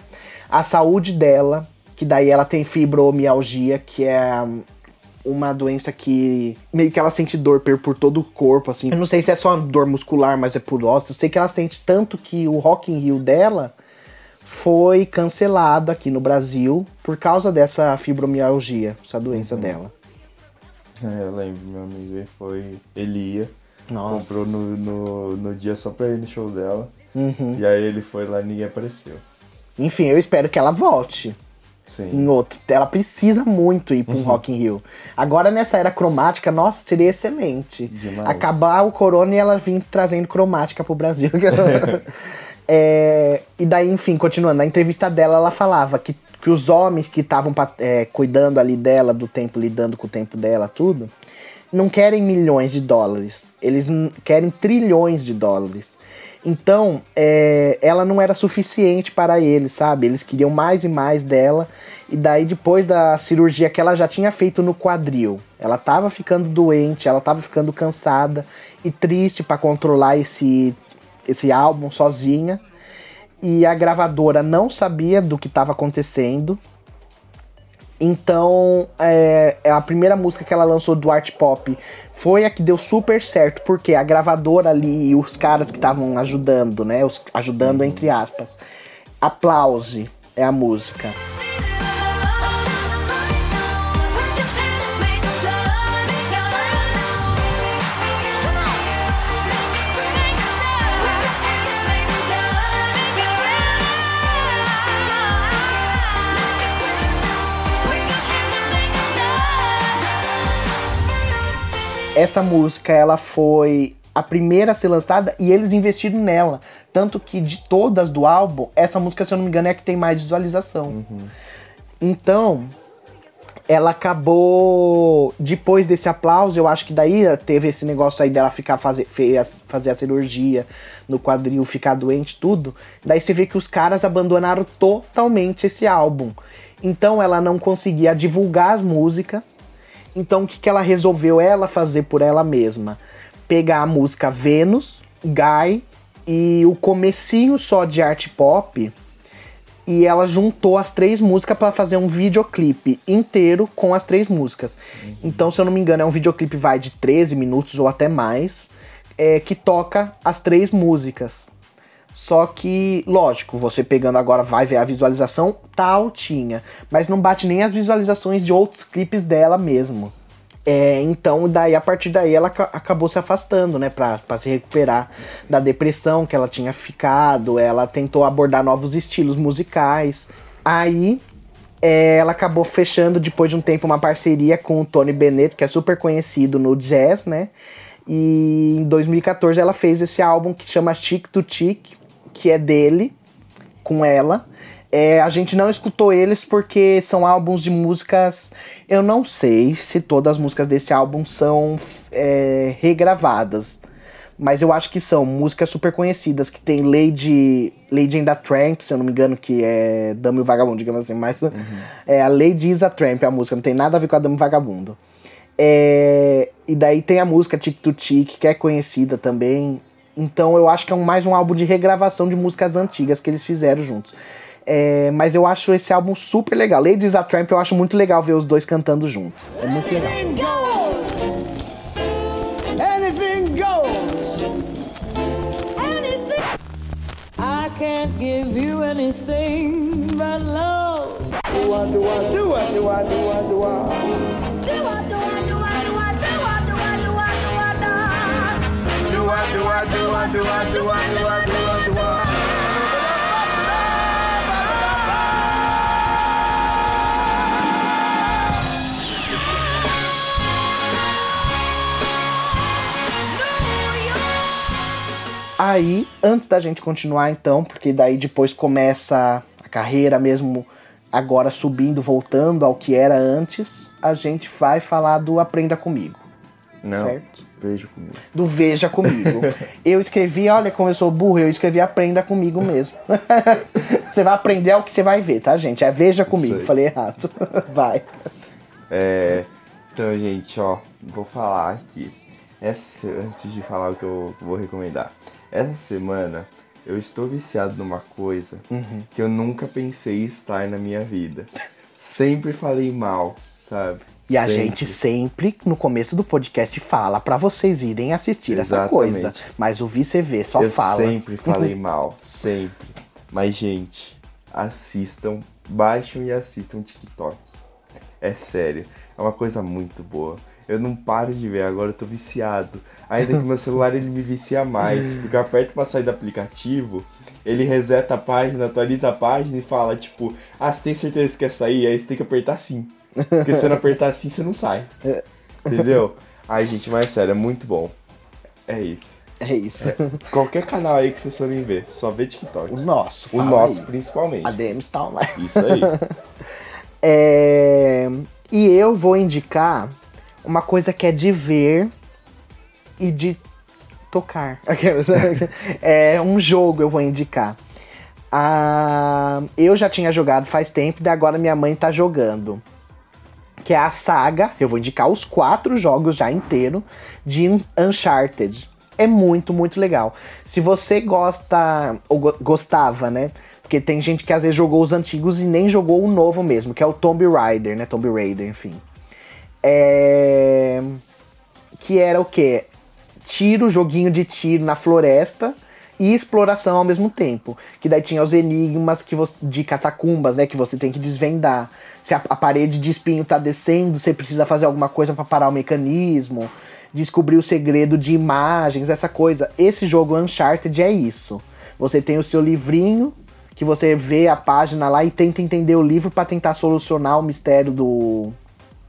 a saúde dela, que daí ela tem fibromialgia, que é hum, uma doença que meio que ela sente dor por todo o corpo, assim. Eu não sei se é só dor muscular, mas é por osso. Eu sei que ela sente tanto que o Rock in Rio dela foi cancelado aqui no Brasil por causa dessa fibromialgia, essa doença dela. É, eu lembro, meu amigo, ele foi. Ele ia, Nossa. comprou no, no, no dia só pra ir no show dela. Uhum. E aí ele foi lá e ninguém apareceu. Enfim, eu espero que ela volte em Sim. outro. Ela precisa muito ir para um Rock in Rio. Agora nessa era cromática, nossa, seria excelente. Demais. Acabar o corona e ela vir trazendo cromática pro Brasil. É, e daí, enfim, continuando, na entrevista dela, ela falava que, que os homens que estavam é, cuidando ali dela, do tempo, lidando com o tempo dela, tudo, não querem milhões de dólares. Eles querem trilhões de dólares. Então, é, ela não era suficiente para eles, sabe? Eles queriam mais e mais dela. E daí, depois da cirurgia que ela já tinha feito no quadril, ela tava ficando doente, ela tava ficando cansada e triste para controlar esse, esse álbum sozinha. E a gravadora não sabia do que estava acontecendo. Então, é, a primeira música que ela lançou do art pop foi a que deu super certo, porque a gravadora ali e os caras que estavam ajudando, né? Os, ajudando entre aspas. Aplause é a música. Essa música ela foi a primeira a ser lançada e eles investiram nela. Tanto que de todas do álbum, essa música, se eu não me engano, é a que tem mais visualização. Então, ela acabou. Depois desse aplauso, eu acho que daí teve esse negócio aí dela ficar fazer, fazer a cirurgia no quadril, ficar doente, tudo. Daí você vê que os caras abandonaram totalmente esse álbum. Então ela não conseguia divulgar as músicas. Então o que, que ela resolveu ela fazer por ela mesma? Pegar a música Vênus, Guy e o comecinho só de art pop e ela juntou as três músicas pra fazer um videoclipe inteiro com as três músicas. Então, se eu não me engano, é um videoclipe vai de 13 minutos ou até mais, é, que toca as três músicas. Só que, lógico, você pegando agora vai ver a visualização, tá altinha, mas não bate nem as visualizações de outros clipes dela mesmo. É, então, daí a partir daí ela aca- acabou se afastando, né, pra, pra se recuperar da depressão que ela tinha ficado. Ela tentou abordar novos estilos musicais. Aí é, ela acabou fechando depois de um tempo uma parceria com o Tony Bennett, que é super conhecido no jazz, né? E em 2014 ela fez esse álbum que chama Chic to Chic, que é dele, com ela. É, a gente não escutou eles porque são álbuns de músicas. Eu não sei se todas as músicas desse álbum são é, regravadas. Mas eu acho que são músicas super conhecidas, que tem Lady, Lady and the Tramp, se eu não me engano, que é Dama e o Vagabundo, digamos assim, mas é a Lady is a Tramp, a música, não tem nada a ver com a Dama e o Vagabundo. É, e daí tem a música Tic to Tic, que é conhecida também. Então eu acho que é um, mais um álbum de regravação de músicas antigas que eles fizeram juntos. É, mas eu acho esse álbum super legal. Lady is a Tramp eu acho muito legal ver os dois cantando juntos. É muito legal. Anything goes. I can't give you anything but love. Do I, do I, do I, do I, do I, do I. Aí, antes da gente continuar então, porque daí depois começa a carreira mesmo agora subindo, voltando ao que era antes, a gente vai falar do Aprenda Comigo. Não, Certo. Veja comigo. Do Veja Comigo. eu escrevi, olha como eu sou burro, eu escrevi Aprenda Comigo mesmo. você vai aprender ao que você vai ver, tá, gente? É Veja Comigo, falei errado. vai. É, então, gente, ó, vou falar aqui. Essa, antes de falar o que eu vou recomendar. Essa semana eu estou viciado numa coisa Uhum. que eu nunca pensei estar na minha vida. Sempre falei mal, sabe? E a Sempre. gente sempre, no começo do podcast, fala pra vocês irem assistir essa Exatamente. coisa. Mas o VCV só eu fala. sempre falei mal, sempre. Mas, gente, assistam, baixem e assistam TikTok. É sério, é uma coisa muito boa. Eu não paro de ver, agora eu tô viciado. Ainda que meu celular ele me vicia mais, porque eu aperto pra sair do aplicativo, ele reseta a página, atualiza a página e fala, tipo, ah, você tem certeza que quer sair? Aí você tem que apertar sim. Porque se você não apertar sim, você não sai. Entendeu? Ai, gente, mas é sério, é muito bom. É isso. É isso. Qualquer canal aí que vocês forem ver, só vê TikTok. O nosso. O nosso, aí. principalmente. A DM está online. Isso aí. É, E eu vou indicar uma coisa que é de ver e de tocar. É um jogo eu vou indicar. Ah, eu já tinha jogado faz tempo e agora minha mãe tá jogando. Que é a saga, eu vou indicar os quatro jogos já inteiro de Un- Uncharted. É muito, muito legal. Se você gosta, ou go- gostava, né? Porque tem gente que às vezes jogou os antigos e nem jogou o novo mesmo, que é o Tomb Raider, né? Tomb Raider, enfim. É... Que era o quê? Tiro, joguinho de tiro na floresta e exploração ao mesmo tempo. Que daí tinha os enigmas que você, de catacumbas, né? Que você tem que desvendar. Se a, a parede de espinho tá descendo, você precisa fazer alguma coisa para parar o mecanismo. Descobrir o segredo de imagens, essa coisa. Esse jogo Uncharted é isso. Você tem o seu livrinho, que você vê a página lá e tenta entender o livro para tentar solucionar o mistério do,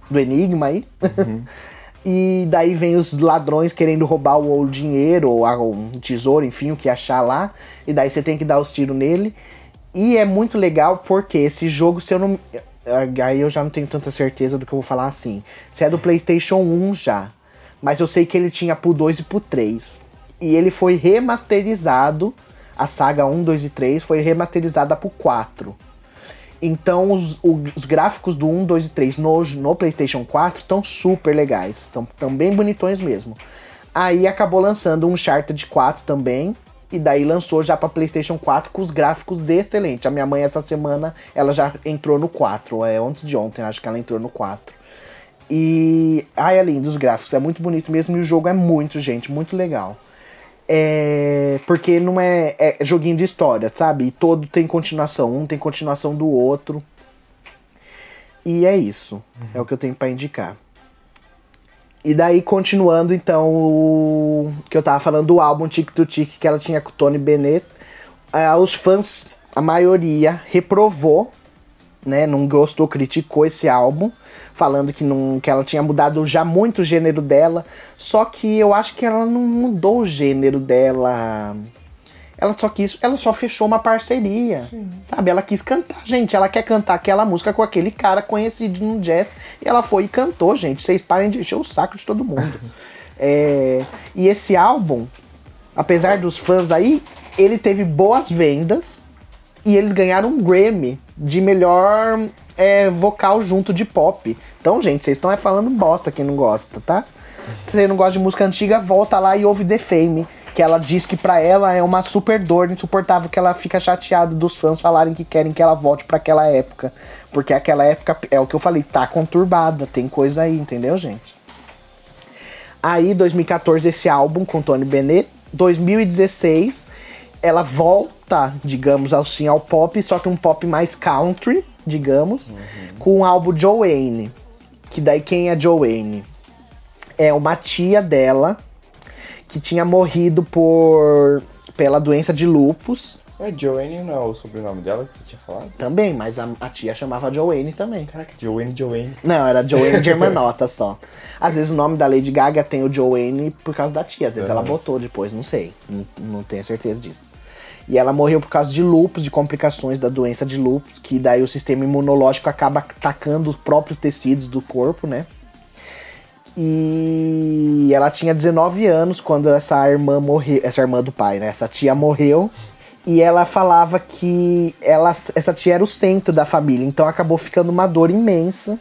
do enigma aí. e daí vem os ladrões querendo roubar o, dinheiro ou um tesouro, enfim, o que achar lá. E daí você tem que dar os tiros nele. E é muito legal porque esse jogo, se eu não. Aí eu já não tenho tanta certeza do que eu vou falar assim. Se é do PlayStation 1 já. Mas eu sei que ele tinha pro 2 e pro 3. E ele foi remasterizado. A saga 1, 2 e 3 foi remasterizada pro 4. Então os, os gráficos do 1, 2 e 3 no, no PlayStation 4 estão super legais. Estão tão bem bonitões mesmo. Aí acabou lançando um Uncharted 4 também. E daí lançou já pra PlayStation 4 com os gráficos excelentes. A minha mãe essa semana ela já entrou no 4. É antes de ontem, acho que ela entrou no 4. E. Ai, é lindo os gráficos, é muito bonito mesmo. E o jogo é muito, gente, muito legal. É. Porque não é, é joguinho de história, sabe? E todo tem continuação. Um tem continuação do outro. E é isso. É o que eu tenho pra indicar. E daí, continuando, então, o que eu tava falando do álbum Tic to Tic que ela tinha com o Tony Bennett. ah, os fãs, a maioria, reprovou, né? Não gostou, criticou esse álbum, falando que, não, que ela tinha mudado já muito o gênero dela. Só que eu acho que ela não mudou o gênero dela. Ela só quis, ela só fechou uma parceria, sabe? Ela quis cantar, gente. Ela quer cantar aquela música com aquele cara conhecido no jazz. E ela foi e cantou, gente. Vocês parem de encher o saco de todo mundo. É, e esse álbum, apesar dos fãs aí, ele teve boas vendas e eles ganharam um Grammy de melhor é, vocal junto de pop. Então, gente, vocês estão é falando bosta quem não gosta, tá? Se você não gosta de música antiga, volta lá e ouve The Fame. Que ela diz que pra ela é uma super dor insuportável que ela fica chateada dos fãs falarem que querem que ela volte pra aquela época. Porque aquela época, é o que eu falei, tá conturbada, tem coisa aí, entendeu, gente? Aí, 2014, esse álbum com Tony Bennett. 2016, ela volta, digamos assim, ao pop, só que um pop mais country, digamos, com o álbum Joanne. Que daí quem é Joanne? É uma tia dela que tinha morrido por pela doença de lupus Ué, Joanne não é o sobrenome dela que você tinha falado? também, mas a, a tia chamava Joanne também. Caraca, Joanne, Joanne. Não, era Joanne Germanota só. Às vezes o nome da Lady Gaga tem o Joanne por causa da tia. Às vezes ela botou depois, não sei. Não, não tenho certeza disso. E ela morreu por causa de lupus, de complicações da doença de lupus, que daí o sistema imunológico acaba atacando os próprios tecidos do corpo, né? E ela tinha 19 anos quando essa irmã morreu, essa irmã do pai, né? Essa tia morreu. E ela falava que ela, essa tia era o centro da família, então acabou ficando uma dor imensa.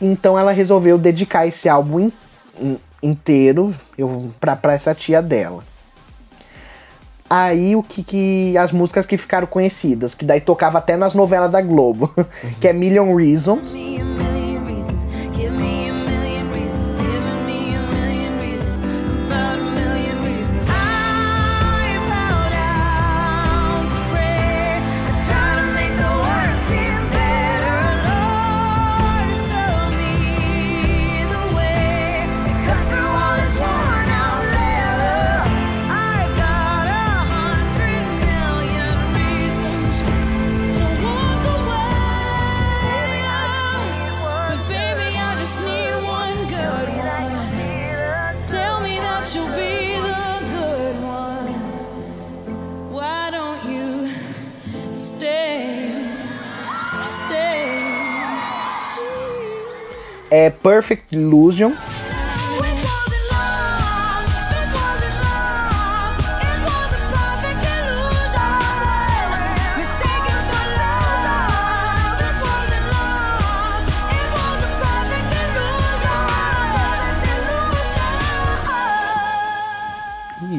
Então ela resolveu dedicar esse álbum in- in- inteiro pra essa tia dela. Aí o que, que. As músicas que ficaram conhecidas, que daí tocava até nas novelas da Globo, que é Million Reasons. A perfect illusion.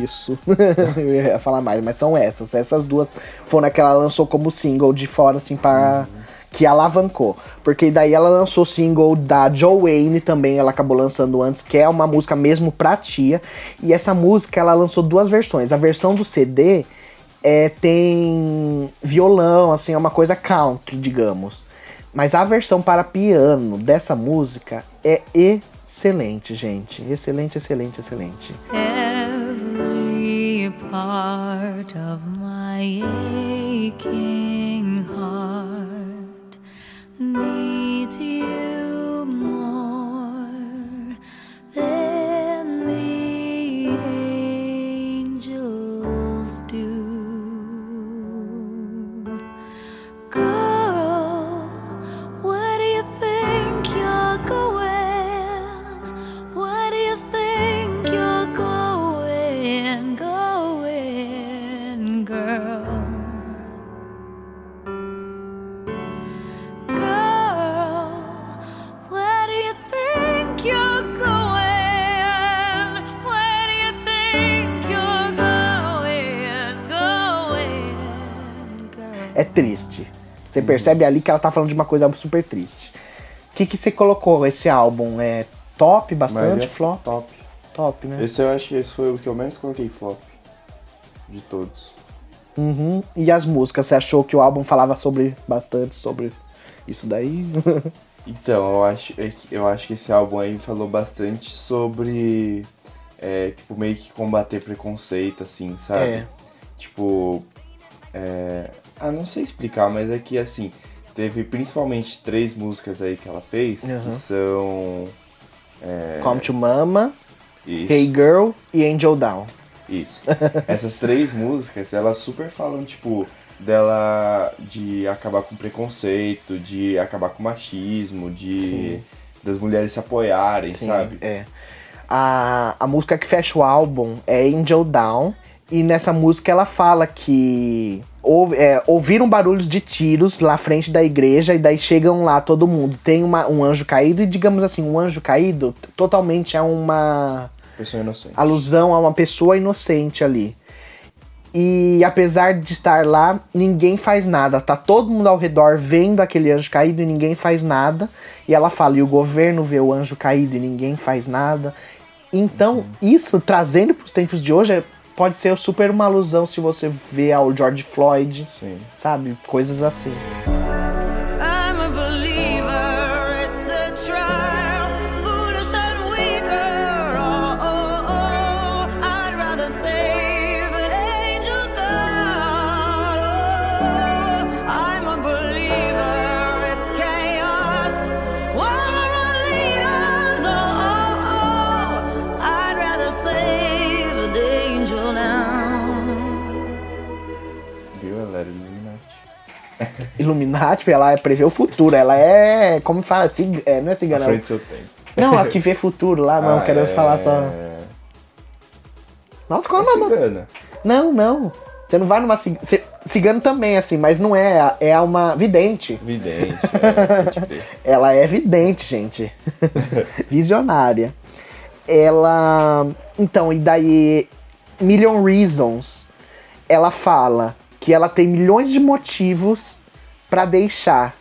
Isso. Eu ia falar mais, mas são essas. Essas duas foram a que ela lançou como single de fora, assim, para Que alavancou. Porque daí ela lançou o single da Joanne também, ela acabou lançando antes, que é uma música mesmo pra tia. E essa música ela lançou duas versões. A versão do CD é, tem violão, assim, é uma coisa country, digamos. Mas a versão para piano dessa música é excelente, gente. Excelente, excelente, excelente. Every part of my aching need. É triste. Você percebe ali que ela tá falando de uma coisa super triste. O que, que você colocou esse álbum? É top bastante? Maioria Flop? Top. Top, né? Esse eu acho que esse foi o que eu menos coloquei flop. De todos. Uhum. E as músicas? Você achou que o álbum falava sobre bastante sobre isso daí? Então, eu acho, é que- eu acho que esse álbum aí falou bastante sobre, é, tipo, meio que combater preconceito, assim, sabe? É. Tipo, é... Ah, não sei explicar, mas é que, assim, teve principalmente três músicas aí que ela fez, Aham. que são... É, Come to Mama, isso, Hey Girl e Angel Down. isso. Essas três músicas, elas super falam, tipo, dela de acabar com preconceito, de acabar com machismo, de... Das mulheres se apoiarem, Sim, sabe? É. A, a música que fecha o álbum é Angel Down. E nessa música ela fala que é, ouviram barulhos de tiros lá frente da igreja e daí chegam lá todo mundo. Tem uma, um anjo caído e digamos assim, um anjo caído totalmente é uma alusão a uma pessoa inocente ali. E apesar de estar lá, ninguém faz nada. Tá todo mundo ao redor vendo aquele anjo caído e ninguém faz nada. E ela fala: e o governo vê o anjo caído e ninguém faz nada. Então, isso trazendo para os tempos de hoje é- pode ser super uma alusão se você vê ao George Floyd, Sim. sabe? Coisas assim. Illuminati. Illuminati, ela prevê o futuro. Ela é, como fala, cig- é, não é Na cigana. frente do seu tempo. Não, a que vê futuro lá, não, Ah, quero é- falar só. Nossa, qual É é o nome? cigana. Não, não. Você não vai numa cig... cê- cigano também, assim, mas não é. É uma vidente. Vidente. É. Ela é vidente, gente. Visionária. Ela. Então, e daí. Million Reasons. Ela fala que ela tem milhões de motivos pra deixar.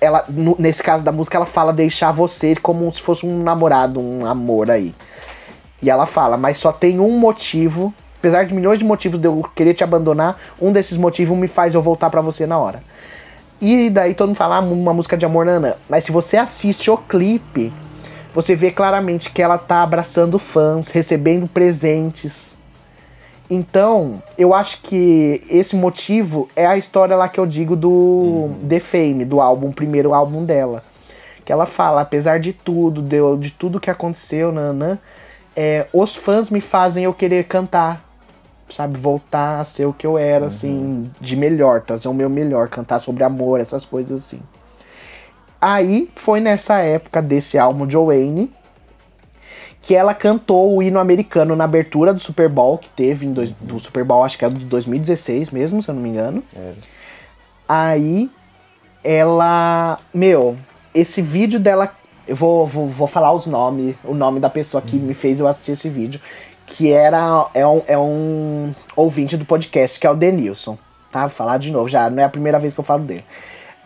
Ela, no- nesse caso da música, ela fala deixar você como se fosse um namorado, um amor aí. E ela fala, mas só tem um motivo. Apesar de milhões de motivos de eu querer te abandonar, um desses motivos me faz eu voltar pra você na hora. E daí todo mundo fala, ah, uma música de amor, Nana. Mas se você assiste o clipe, você vê claramente que ela tá abraçando fãs, recebendo presentes. Então, eu acho que esse motivo é a história lá que eu digo do The Fame, do álbum, primeiro álbum dela. Que ela fala, apesar de tudo, de, de tudo que aconteceu, nanã, é, os fãs me fazem eu querer cantar. Sabe, voltar a ser o que eu era, assim, de melhor, trazer o meu melhor, cantar sobre amor, essas coisas assim. Aí foi nessa época desse álbum Joanne que ela cantou o hino americano na abertura do Super Bowl que teve em dois, do Super Bowl, acho que é de 2016 mesmo, se eu não me engano. Era. Aí ela, meu, esse vídeo dela, eu vou, vou, vou falar os nomes, o nome da pessoa que me fez eu assistir esse vídeo, que era é um, é um ouvinte do podcast, que é o Denilson, tá? Vou falar de novo, já não é a primeira vez que eu falo dele.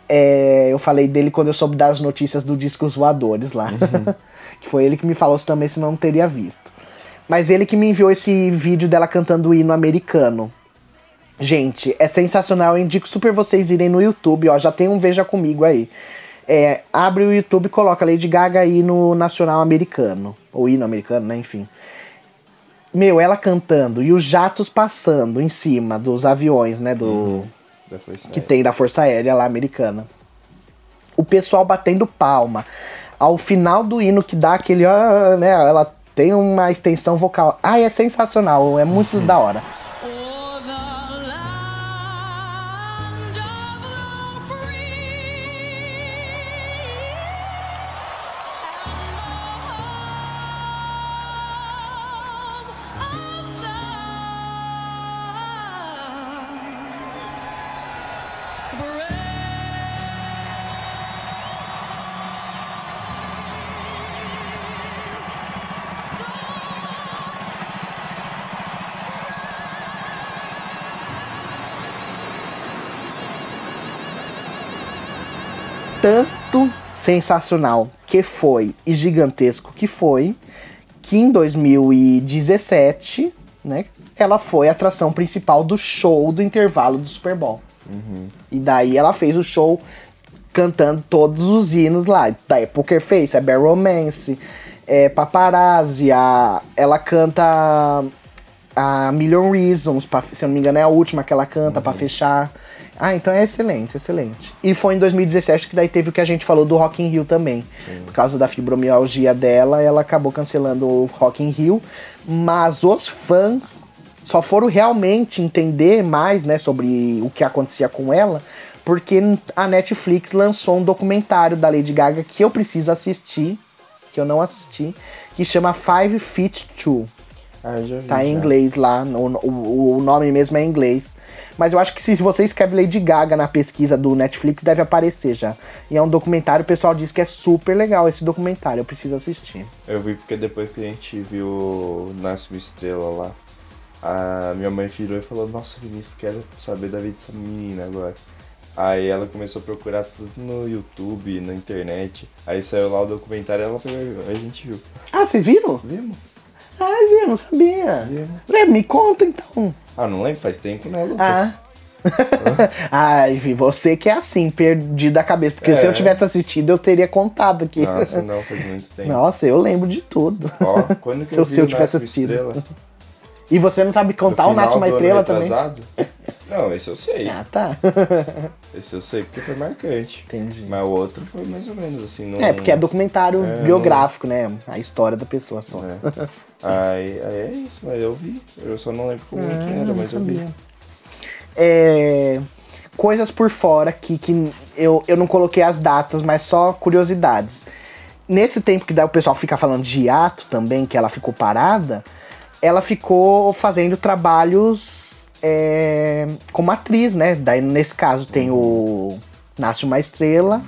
É, eu falei dele quando eu soube das notícias do Discos Voadores lá. que foi ele que me falou também, eu não teria visto. Mas ele que me enviou esse vídeo dela cantando o hino americano. Gente, é sensacional. Eu indico super vocês irem no YouTube, ó. Já tem um Veja Comigo aí. É, abre o YouTube e coloca Lady Gaga hino nacional americano. Ou hino americano, né? Enfim. Meu, ela cantando e os jatos passando em cima dos aviões, né? Do, Força que tem da Força Aérea lá americana. O pessoal batendo palma. Ao final do hino que dá aquele. ah, né, ela tem uma extensão vocal. Ai, é sensacional, é muito da hora. Sensacional que foi e gigantesco que foi, que em 2017, né, ela foi a atração principal do show do intervalo do Super Bowl. E daí ela fez o show cantando todos os hinos lá. Daí Poker Face, é Bad Romance, é Paparazzi, a- ela canta a Million Reasons, pra- se eu não me engano é a última que ela canta pra fechar. Ah, então é excelente, excelente. E foi em 2017 que daí teve o que a gente falou do Rock in Rio também. Por causa da fibromialgia dela, ela acabou cancelando o Rock in Rio. Mas os fãs só foram realmente entender mais, né, sobre o que acontecia com ela, porque a Netflix lançou um documentário da Lady Gaga que eu preciso assistir que eu não assisti, que chama Five Feet Two. Ah, vi. Tá em já. inglês lá, no- o, o nome mesmo é em inglês. Mas eu acho que se você escreve Lady Gaga na pesquisa do Netflix, deve aparecer já. E é um documentário, o pessoal diz que é super legal esse documentário, eu preciso assistir. Eu vi porque depois que a gente viu Nasce uma Estrela lá, a minha mãe virou e falou, nossa Vinícius, quero saber da vida dessa menina agora. Aí ela começou a procurar tudo no YouTube, na internet. Aí saiu lá o documentário e ela pegou, aí a gente viu. Ah, vocês viram? Vimos? Ah, eu não sabia. Vimos. É, me conta então. Ah, não lembro, faz tempo, né, Lucas? Ah. Ai, Vi, você que é assim, perdido da cabeça. Porque se É. eu tivesse assistido, eu teria contado aqui. Nossa, não, faz muito tempo. Nossa, eu lembro de tudo. Ó, quando que Se eu vi se eu tivesse assistido. Estrela? E você não sabe contar o Nasce uma Estrela também? Não, esse eu sei. Ah, tá. Esse eu sei porque foi marcante. Entendi. Mas o outro foi mais ou menos assim. Não... É, porque é documentário É, biográfico, né? A história da pessoa só. É. Aí, aí é isso, mas eu vi. Eu só não lembro como é que era, mas eu vi. É, coisas por fora que, que eu, eu não coloquei as datas, mas só curiosidades. Nesse tempo que daí o pessoal fica falando de hiato também, que ela ficou parada, ela ficou fazendo trabalhos é, como atriz, né? Daí nesse caso tem o Nasce uma Estrela.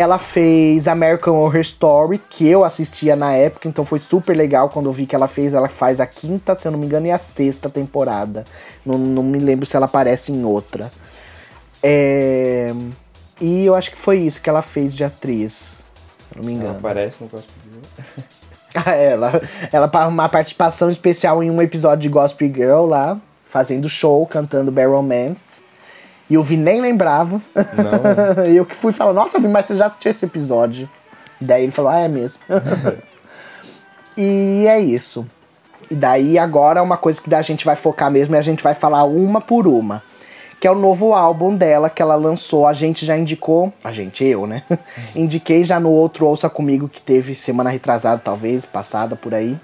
Ela fez American Horror Story, que eu assistia na época, então foi super legal quando eu vi que ela fez. Ela faz a quinta, se eu não me engano, e a sexta temporada. Não, não me lembro se ela aparece em outra. É, E eu acho que foi isso que ela fez de atriz, se eu não me Ela engano. aparece no Gospel Girl. Ah, ela, ela uma participação especial em um episódio de Gospel Girl lá, fazendo show, cantando Bad Romance. E o Vi nem lembrava. Não. E eu que fui falar, nossa, mas você já assistiu esse episódio? Daí ele falou, ah, é mesmo. e é isso. E daí agora uma coisa que a gente vai focar mesmo e a gente vai falar uma por uma. Que é o novo álbum dela que ela lançou. A gente já indicou. A gente, eu, né? Indiquei já no outro Ouça Comigo que teve semana retrasada, talvez, passada por aí.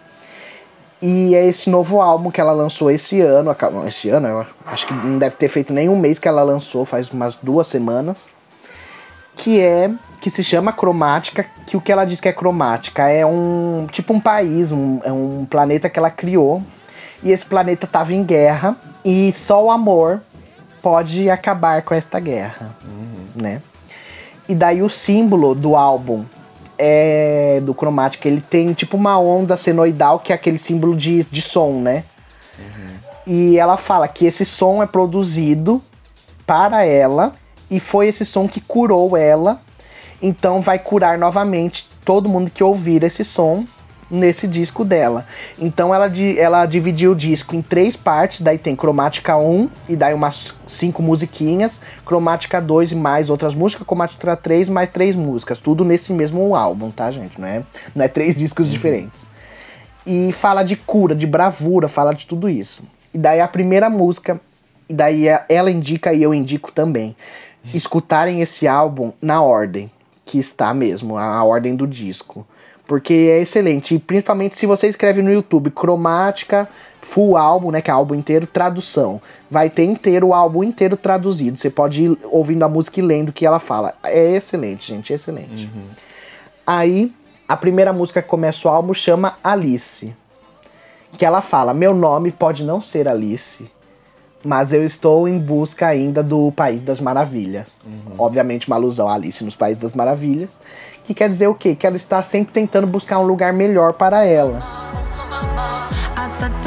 E é esse novo álbum que ela lançou esse ano. Esse ano, eu acho que não deve ter feito nenhum mês que ela lançou, faz umas duas semanas. Que é. Que se chama Cromática. Que o que ela diz que é cromática é um. Tipo um país, um, é um planeta que ela criou. E esse planeta tava em guerra. E só o amor pode acabar com esta guerra. Né? E daí o símbolo do álbum é do cromática, ele tem tipo uma onda senoidal que é aquele símbolo de, de som, né? E ela fala que esse som é produzido para ela e foi esse som que curou ela. Então vai curar novamente todo mundo que ouvir esse som nesse disco dela. Então ela, ela dividiu o disco em três partes, daí tem cromática 1 e daí umas cinco musiquinhas, cromática 2 e mais outras músicas, cromática 3 mais três músicas, tudo nesse mesmo álbum, tá, gente? Não é, não é três discos diferentes. E fala de cura, de bravura, fala de tudo isso. E daí a primeira música, e daí é- ela indica e eu indico também, escutarem esse álbum na ordem que está mesmo, a ordem do disco. Porque é excelente, e principalmente se você escreve no YouTube cromática, full álbum, né, que é álbum inteiro, tradução. Vai ter inteiro o álbum inteiro traduzido. Você pode ir ouvindo a música e lendo o que ela fala. É excelente, gente, é excelente. Aí, a primeira música que começa o álbum chama Alice. Que ela fala: Meu nome pode não ser Alice, mas eu estou em busca ainda do País das Maravilhas. Obviamente, uma alusão a Alice nos País das Maravilhas. Que quer dizer o quê? Que ela está sempre tentando buscar um lugar melhor para ela. At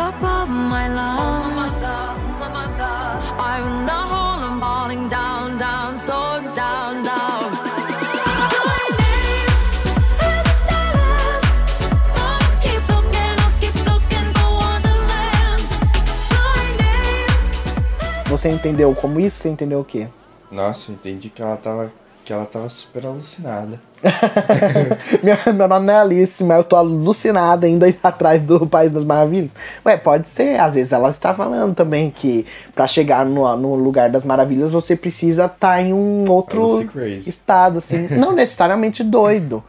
Você entendeu como isso? Você entendeu o quê? Nossa, entendi que ela tava, que ela tava super alucinada. meu, meu nome não é Alice, mas eu tô alucinada ainda atrás do País das Maravilhas. Ué, pode ser, às vezes ela está falando também que pra chegar no, no lugar das maravilhas você precisa estar em um outro estado, assim. não necessariamente doido,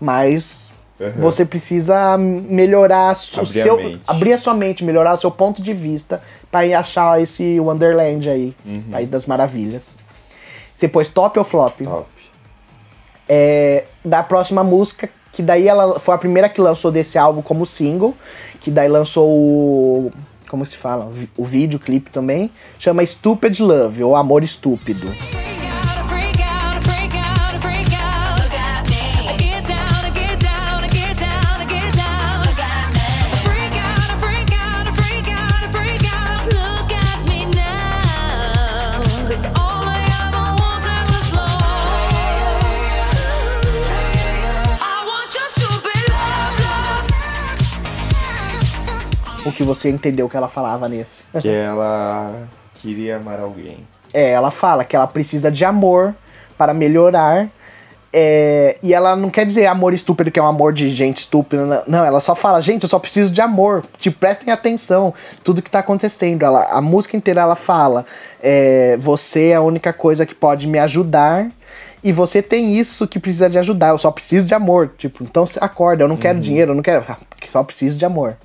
mas Uhum. você precisa melhorar a a seu, mente. abrir a sua mente, melhorar o seu ponto de vista pra ir achar esse Wonderland aí, Uhum. País das Maravilhas. Você pôs top ou flop? Top. é, da próxima música, que daí ela foi a primeira que lançou desse álbum como single, que daí lançou o. Como se fala? O videoclipe também. Chama Stupid Love, ou Amor Estúpido. O que você entendeu que ela falava nesse? Que ela queria amar alguém. É, ela fala que ela precisa de amor para melhorar. é, e ela não quer dizer amor estúpido, que é um amor de gente estúpida. não. Ela só fala, gente, eu só preciso de amor. Tipo, prestem atenção, tudo que tá acontecendo. Ela, a música inteira ela fala: é, você é a única coisa que pode me ajudar. E você tem isso que precisa de ajudar. Eu só preciso de amor. Tipo, então acorda, eu não quero dinheiro, eu não quero. ah, Só preciso de amor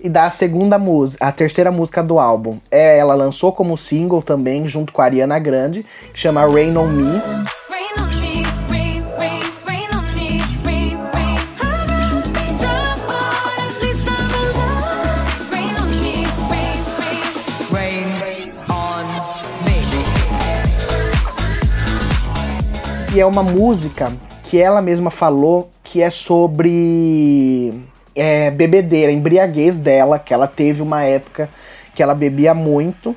e da segunda música, a terceira música do álbum. É, ela lançou como single também, junto com a Ariana Grande, que chama Rain on Me. Rain on me. E é uma música que ela mesma falou que é sobre é, bebedeira, embriaguez dela, que ela teve uma época que ela bebia muito.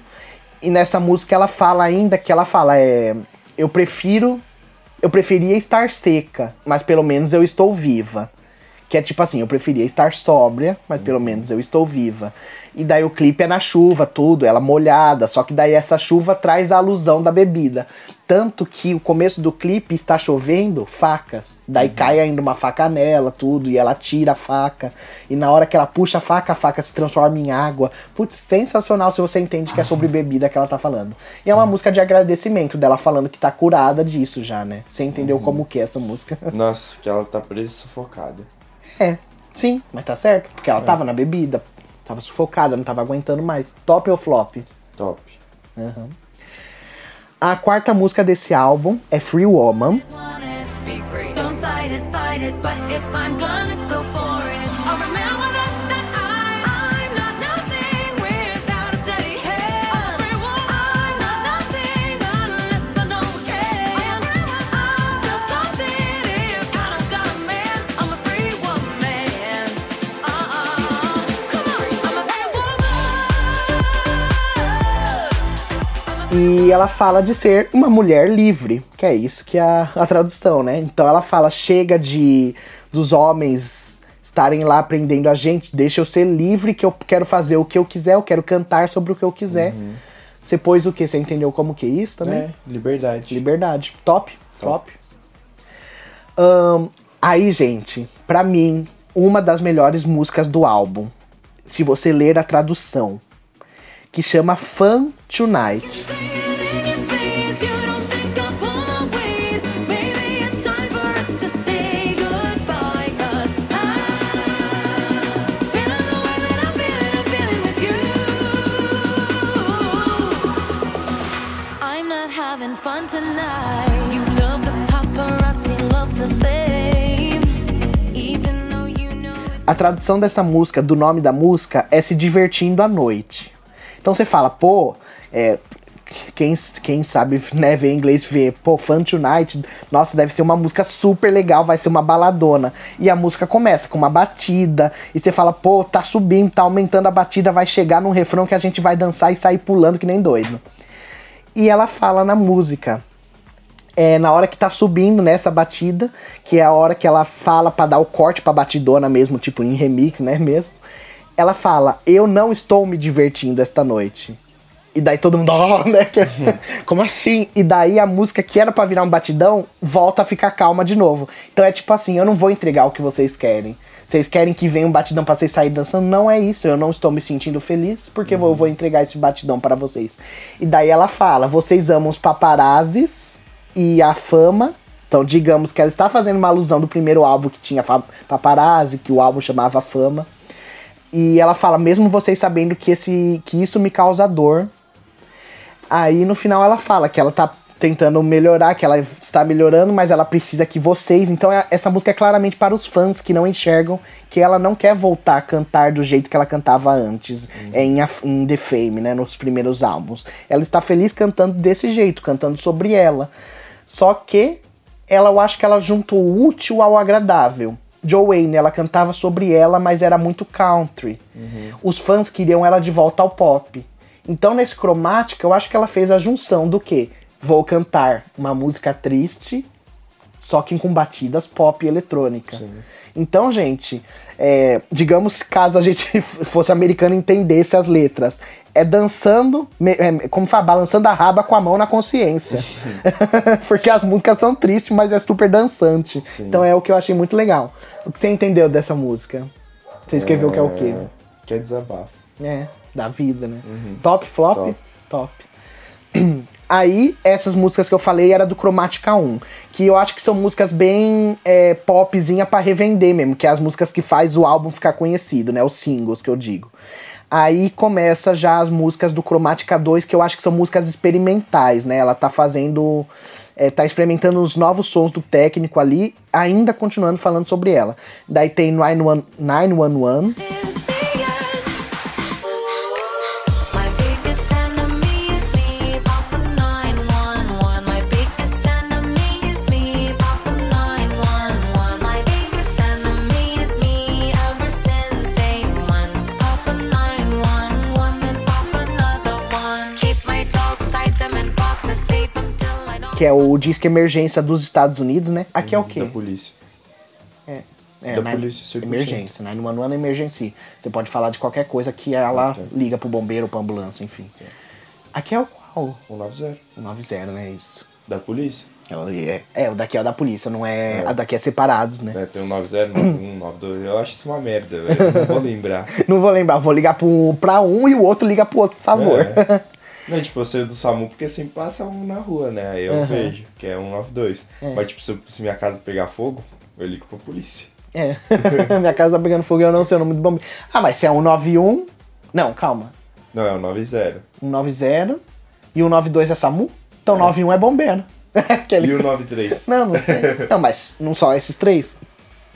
E nessa música ela fala ainda que ela fala é eu prefiro eu preferia estar seca, mas pelo menos eu estou viva. Que é tipo assim, eu preferia estar sóbria, mas pelo menos eu estou viva. E daí o clipe é na chuva, tudo, ela molhada, só que daí essa chuva traz a alusão da bebida. Tanto que o começo do clipe está chovendo facas. Daí cai ainda uma faca nela, tudo, e ela tira a faca. E na hora que ela puxa a faca, a faca se transforma em água. Putz, sensacional se você entende que é sobre bebida que ela tá falando. E é uma música de agradecimento dela falando que tá curada disso já, né? Você entendeu como que é essa música? Nossa, que ela tá presa e sufocada. É, sim, mas tá certo. Porque ela tava na bebida, tava sufocada, não tava aguentando mais. Top ou flop? Top. A quarta música desse álbum é Free Woman. Don't fight it, fight it, but if I'm gonna E ela fala de ser uma mulher livre, que é isso que é a, a tradução, né? Então ela fala, chega de dos homens estarem lá prendendo a gente, deixa eu ser livre, que eu quero fazer o que eu quiser, eu quero cantar sobre o que eu quiser. Você pôs o que? Você entendeu como que é isso também? É, liberdade. Liberdade. Top, top. Ahn, aí, gente, pra mim, uma das melhores músicas do álbum, se você ler a tradução, que chama Fun Tonight. A tradução dessa música, do nome da música, é se divertindo à noite. Então você fala, pô, é, quem, quem sabe né, ver inglês vê, pô, Fun Tonight, nossa, deve ser uma música super legal, vai ser uma baladona. E a música começa com uma batida, e você fala, pô, tá subindo, tá aumentando a batida, vai chegar num refrão que a gente vai dançar e sair pulando que nem doido. E ela fala na música, é na hora que tá subindo nessa batida, que é a hora que ela fala pra dar o corte pra batidona mesmo, tipo em remix, né, mesmo. Ela fala: "Eu não estou me divertindo esta noite. E daí todo mundo, ó, né? Como assim? E daí a música que era pra virar um batidão volta a ficar calma de novo. Então é tipo assim, eu não vou entregar o que vocês querem. Vocês querem que venha um batidão pra vocês saírem dançando? Não é isso. Eu não estou me sentindo feliz porque eu vou entregar esse batidão para vocês. E daí ela fala: vocês amam os paparazzis e a fama. Então, digamos que ela está fazendo uma alusão do primeiro álbum que tinha paparazzi, que o álbum chamava Fama. E ela fala, mesmo vocês sabendo que, esse, que isso me causa dor. Aí no final ela fala que ela tá tentando melhorar, que ela está melhorando, mas ela precisa que vocês. Então é- essa música é claramente para os fãs que não enxergam que ela não quer voltar a cantar do jeito que ela cantava antes, é, em, em The Fame, né, nos primeiros álbuns. Ela está feliz cantando desse jeito, cantando sobre ela. Só que ela, eu acho que ela juntou o útil ao agradável. Joe Wayne, ela cantava sobre ela, mas era muito country. Os fãs queriam ela de volta ao pop. Então, nesse cromática, eu acho que ela fez a junção do que? Vou cantar uma música triste, só que com batidas pop e eletrônica. Então, gente, é, digamos caso a gente fosse americano entendesse as letras, é dançando, é, como fala, balançando a raba com a mão na consciência. Porque as músicas são tristes, mas é super dançante. Então é o que eu achei muito legal. O que você entendeu dessa música? Você escreveu que é o quê? Que é desabafo. É, da vida, né? Top, flop? Top. Top. Aí, essas músicas que eu falei era do Chromatica 1, que eu acho que são músicas bem é, popzinha pra revender mesmo, que é as músicas que faz o álbum ficar conhecido, né? Os singles que eu digo. Aí começa já as músicas do Chromatica 2, que eu acho que são músicas experimentais, né? Ela tá fazendo. é, tá experimentando os novos sons do técnico ali, ainda continuando falando sobre ela. Daí tem 911, 911 que é o disco emergência dos Estados Unidos, né? Aqui é o Da quê? polícia. É, é, da né? polícia, 100%. Emergência, né? Numa é emergência. Você pode falar de qualquer coisa que ela Ok. liga pro bombeiro, pra ambulância, enfim. Aqui é o qual? 190. O 90, né? Isso. Da polícia. É, é, o daqui é o da polícia, não é. A daqui é separados, né? É, tem um 90, 91, 92. Eu acho isso uma merda, velho. Não vou lembrar. Não vou lembrar, vou ligar pro, pra um e o outro liga pro outro, por favor. É. Não, tipo, eu sei do SAMU porque sempre passa um na rua, né? Aí eu vejo, que é 192. Mas, tipo, se, eu- se minha casa pegar fogo, eu ligo pra polícia. É. Minha casa tá pegando fogo e eu não sei o nome do bombeiro. Ah, mas se é 191. Não, calma. Não, é o 90. 190 e o 92 é SAMU? Então 91 é bombeiro. Aquele- E o 93? Não, não sei. Não, mas não só esses três?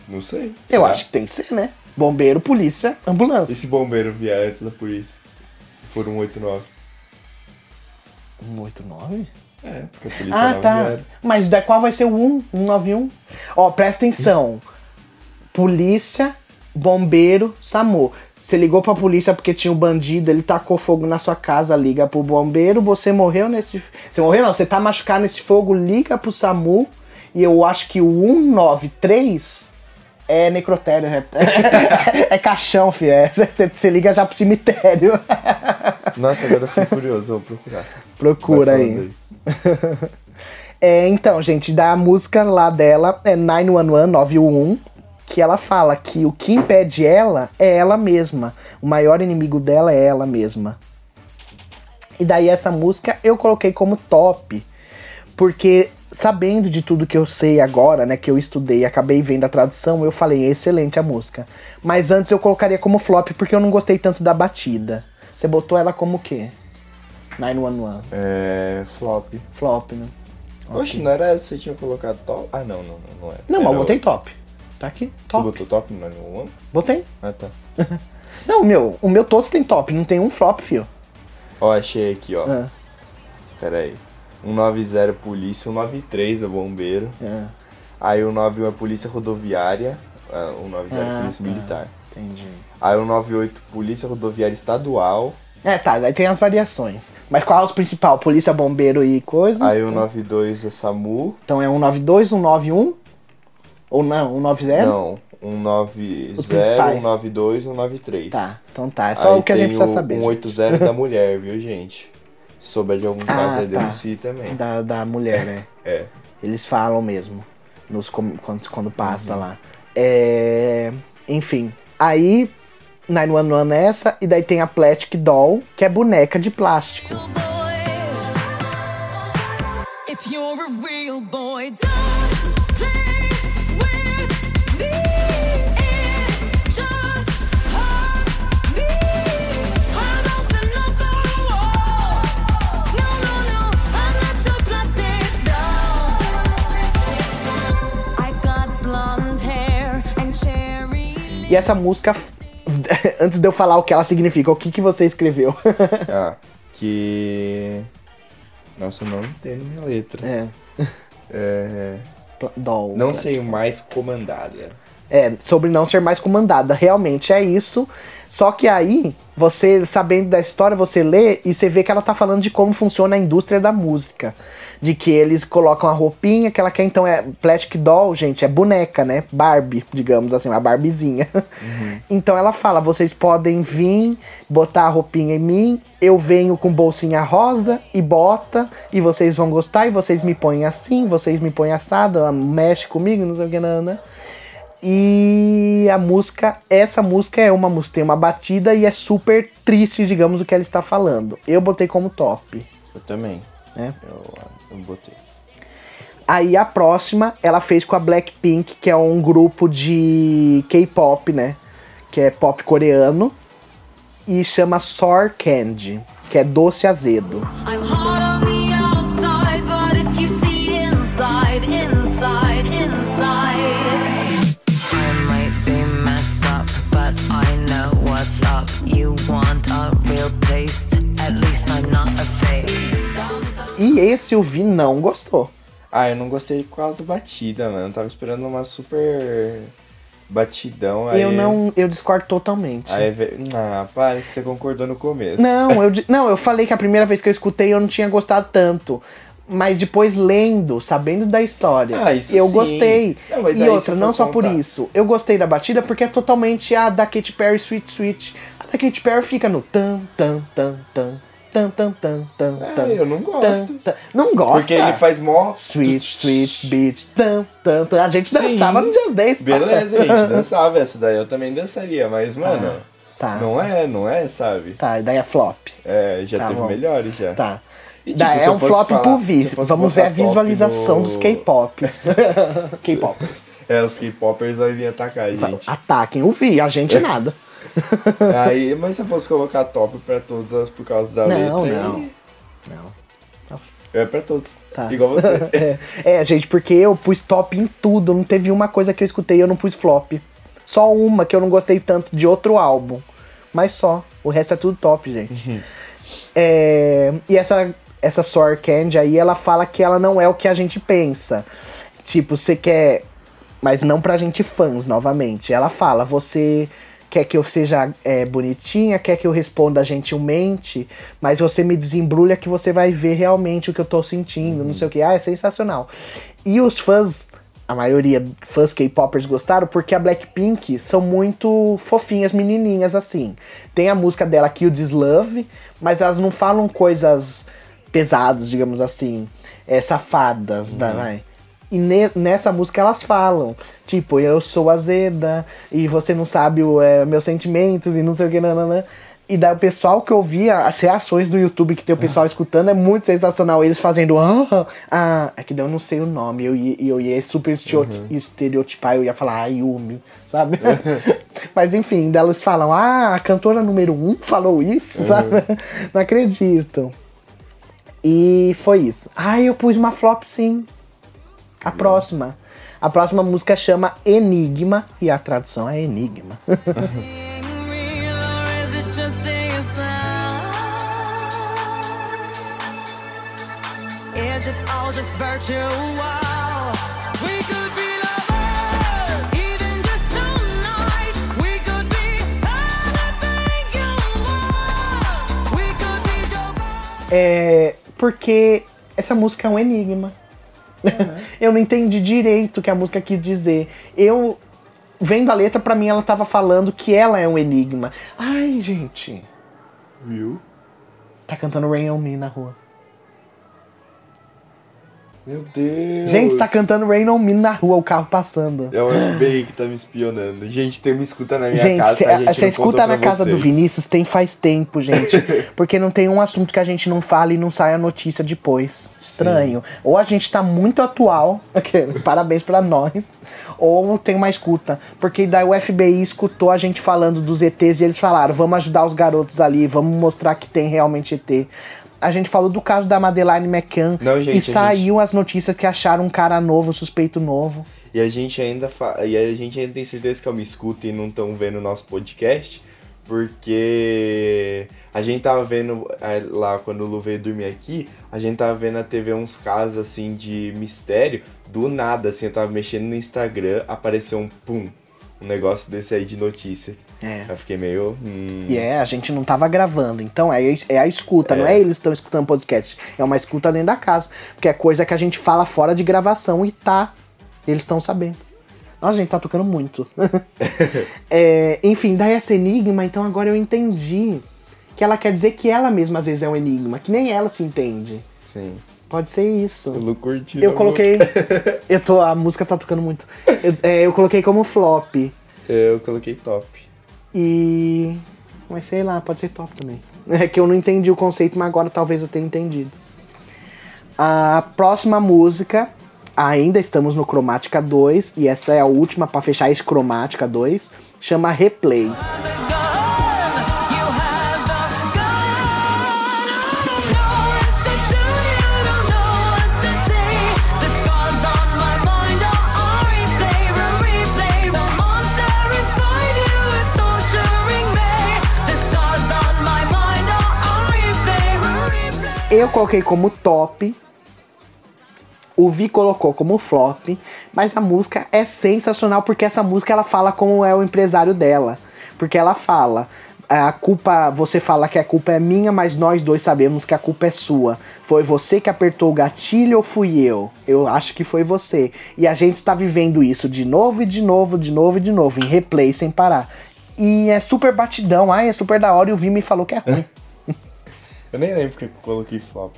Não sei. Eu Será? acho que tem que ser, né? Bombeiro, polícia, ambulância. E se bombeiro vier antes da polícia? For 189. 189? É, porque a polícia Ah, tá. 90. Mas da qual vai ser o 1? 191? Ó, presta atenção. Polícia, bombeiro, SAMU. Você ligou pra polícia porque tinha um bandido, ele tacou fogo na sua casa, liga pro bombeiro, você morreu nesse. Você morreu não, você tá machucado nesse fogo, liga pro SAMU. E eu acho que o 193 é necrotério. É, é caixão, filho. É, Você liga já pro cemitério. Nossa, agora eu fiquei curioso, vou procurar. Procura aí. falando É, então, gente, da música lá dela é 911, 911, que ela fala que o que impede ela é ela mesma. O maior inimigo dela é ela mesma. E daí essa música eu coloquei como top, porque sabendo de tudo que eu sei agora, né, que eu estudei e acabei vendo a tradução, eu falei, é excelente a música. Mas antes eu colocaria como flop porque eu não gostei tanto da batida. Você botou ela como o quê? 911. É. Flop. Flop, né? Oxe, não era essa que você tinha colocado top? Ah, não, não, não, não é. Não, mas eu Era botei top. Tá aqui, Você top. botou top no 911? Botei. Ah, tá. Não, o meu, o meu todos tem top, não tem um flop, fio. Ó, achei aqui, ó. Ah, Pera aí. 190 polícia, 193 é bombeiro. ah, Aí o 91 é polícia rodoviária. ah, O 90 é Ah, polícia tá. militar. entendi. Aí o 98 polícia rodoviária estadual. É, tá, daí tem as variações. Mas qual é os principal? Polícia, bombeiro e coisa? Aí o 92 é SAMU. Então é 192, 191? Ou não, 190? Não, Os 190, principais. 192 193. Tá, então tá, é só Aí o que a gente precisa saber. 180 da mulher, viu, gente? Souber de algum Ah, caso, aí tá. denuncie também. Da, da mulher, né? É. Eles falam mesmo. Nos, quando, quando passa lá. É, enfim. Aí, 911 é essa, e daí tem a Plastic Doll, que é boneca de plástico. If you're a real boy, E essa música, antes de eu falar o que ela significa, o que, que você escreveu? Ah, que. Nossa, eu não entendo minha letra. é, É. doll. Não plástico. sei mais comandada. É, sobre não ser mais comandada. Realmente é isso. Só que aí, você, sabendo da história, você lê e você vê que ela tá falando de como funciona a indústria da música. De que eles colocam a roupinha que ela quer, então é Plastic Doll, gente, é boneca, né? Barbie, digamos assim, uma Barbiezinha. então ela fala: vocês podem vir, botar a roupinha em mim, eu venho com bolsinha rosa e bota, e vocês vão gostar, e vocês me põem assim, vocês me põem assado, mexe comigo, não sei o que, não, né? E a música, essa música é uma música, tem uma batida e é super triste, digamos, o que ela está falando. Eu botei como top. Eu também. né? Eu, eu botei. Aí a próxima ela fez com a Blackpink, que é um grupo de K-pop, né? Que é pop coreano. E chama Sour Candy, que é doce azedo. I'm hot on the outside, but if you E esse o Vi não gostou. Ah, eu não gostei por causa da batida, mano. Eu tava esperando uma super batidão. Aí, Eu não, eu discordo totalmente. Aí. Ah, para que você concordou no começo. Não, eu, não, eu falei que a primeira vez que eu escutei eu não tinha gostado tanto. Mas depois lendo, sabendo da história, Ah, eu sim. gostei. Não, e outra, não só por isso. Eu gostei da batida porque é totalmente a da Katy Perry Sweet Sweet. A da Katy Perry fica no tan tan tan tan tan tan tan tan tan. eu não gosto. tan, tan. Não gosta? Porque ele faz mó. Sweet Sweet Beat tan tan tan. A gente Sim. dançava no Just Dance. Beleza, a gente dançava essa daí, eu também dançaria, mas, mano, Tá. não é, não é, sabe? Tá, e daí é flop. É, já Tá teve bom. melhores já. Tá. E, tipo, é um flop falar- por fosse Vamos ver a visualização do- dos K-pops. K-popers. É, os K-popers vai vir atacar a gente. Ataquem o Vi, a gente nada. Aí, mas se eu fosse colocar top pra todas por causa da Não, letra, não. aí Não. é pra todos. Tá. Igual você. é, é, gente, porque eu pus top em tudo. Não teve uma coisa que eu escutei e eu não pus flop. Só uma que eu não gostei tanto de outro álbum. Mas só. O resto é tudo top, gente. É, e essa, essa Sour Candy aí, ela fala que ela não é o que a gente pensa. Tipo, você quer. Mas não pra gente fãs, novamente. Ela fala, você quer que eu seja é, bonitinha, quer que eu responda gentilmente, mas você me desembrulha que você vai ver realmente o que eu tô sentindo, não sei o que. Ah, é sensacional. E os fãs, a maioria fãs K-popers gostaram porque a Blackpink são muito fofinhas, menininhas assim. Tem a música dela Kill This Love, mas elas não falam coisas pesadas, digamos assim, é, safadas, né, vai? E ne- nessa música elas falam, tipo, eu sou azeda e você não sabe o, é, meus sentimentos e não sei o que, nananã. E daí o pessoal que ouvia as reações do YouTube que tem o pessoal escutando é muito sensacional. Eles fazendo, ah, ah, é que daí eu não sei o nome, eu ia, eu ia super esteo- estereotipar, eu ia falar Ayumi, sabe? Mas enfim, daí eles falam, ah, a cantora número um falou isso, sabe? Não acredito. E foi isso. Ah, eu pus uma flop sim. A próxima. A próxima música chama Enigma e a tradução é Enigma. É porque essa música é um enigma Eu não entendi direito o que a música quis dizer. Eu vendo a letra pra mim ela tava falando que ela é um enigma. Ai, gente. Viu? Tá cantando Rain on Me na rua. Meu Deus. Gente, tá cantando Rain on Me na rua, o carro passando. É o FBI que tá me espionando. Gente, tem uma escuta na minha Gente, casa, tá? A gente você escuta na casa do vocês. Vinícius tem faz tempo, gente. porque não tem um assunto que a gente não fala e não sai a notícia depois. Estranho. Ou a gente tá muito atual, aquele, parabéns pra nós, ou tem uma escuta. Porque daí o FBI escutou a gente falando dos ETs e eles falaram: vamos ajudar os garotos ali, vamos mostrar que tem realmente ET. A gente falou do caso da Madeleine McCann Não, gente, e saiu as notícias que acharam um cara novo, suspeito novo. E a gente ainda fa... e a gente ainda tem certeza que eu me escuto e não estão vendo o nosso podcast, porque a gente tava vendo é, lá quando o Lu veio dormir aqui, a gente tava vendo na TV uns casos assim de mistério, do nada assim, eu tava mexendo no Instagram, apareceu um pum, um negócio desse aí de notícia. É. Eu fiquei meio, hum, E é, a gente não tava gravando. Então é, é a escuta, não é eles estão escutando podcast. É uma escuta dentro da casa. Porque é coisa que a gente fala fora de gravação e tá. Eles estão sabendo. Nossa, gente, tá tocando muito. É, enfim, daí essa enigma, então agora eu entendi que ela quer dizer que ela mesma às vezes é um enigma, que nem ela se entende. sim. Pode ser isso. O Lu curtiu Eu coloquei. Eu tô. A música tá tocando muito. Eu, é, eu coloquei como flop. Eu coloquei top. E. Mas sei lá, pode ser top também. É que eu não entendi o conceito, mas agora talvez eu tenha entendido. A próxima música, ainda estamos no Cromática 2, e essa é a última pra fechar esse Cromática 2, chama Replay. Eu coloquei como top. O Vi colocou como flop, mas a música é sensacional porque essa música ela fala como é o empresário dela. Porque ela fala, a culpa, você fala que a culpa é minha, mas nós dois sabemos que a culpa é sua. Foi você que apertou o gatilho ou fui eu? Eu acho que foi você. E a gente está vivendo isso de novo e de novo, de novo e de novo, em replay sem parar. E é super batidão, ai, é super da hora e o Vi me falou que é ruim. Eu nem lembro porque eu coloquei flop.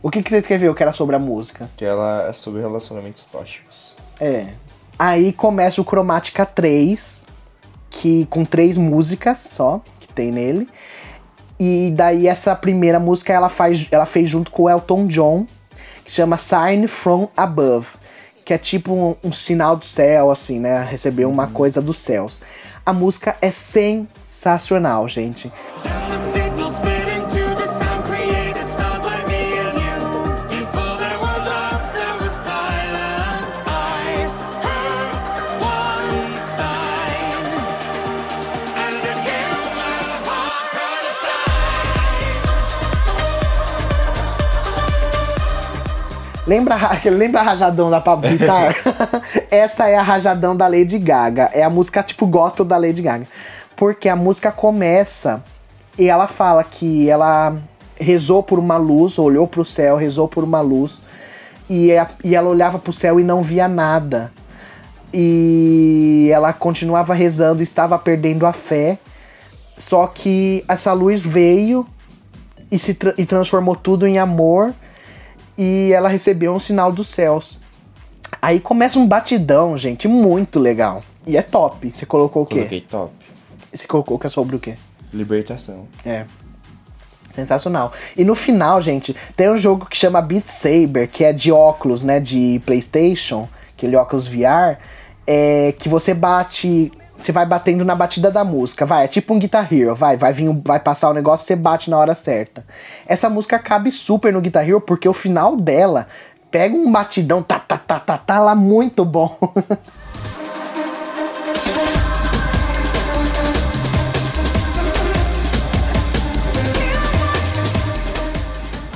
O que, que você escreveu que era sobre a música? Que ela é sobre relacionamentos tóxicos. É. Aí começa o Cromática 3, que com três músicas só que tem nele. E daí essa primeira música ela, faz, ela fez junto com o Elton John, que chama Sign From Above, que é tipo um, um sinal do céu, assim, né? Recebeu uma coisa dos céus. A música é sensacional, gente. Lembra, a- lembra a rajadão da Pablo Vittar? Essa é a rajadão da Lady Gaga. É a música tipo gospel da Lady Gaga. Porque a música começa e ela fala que ela rezou por uma luz, olhou pro céu, rezou por uma luz. E, a- e ela olhava pro céu e não via nada. E ela continuava rezando, estava perdendo a fé. Só que essa luz veio e se tra- e transformou tudo em amor e ela recebeu um sinal dos céus. Aí começa um batidão, gente, muito legal. E é top. Você colocou o quê? Coloquei top. Você colocou que é sobre o quê? Libertação. É. Sensacional. E no final, gente, tem um jogo que chama Beat Saber, que é de óculos, né, de PlayStation, aquele óculos VR, é que você bate, você vai batendo na batida da música, vai, é tipo um Guitar Hero, vai, vai vir, vai passar o negócio, você bate na hora certa. Essa música cabe super no Guitar Hero porque o final dela pega um batidão, tá, tá, tá, tá, tá lá muito bom.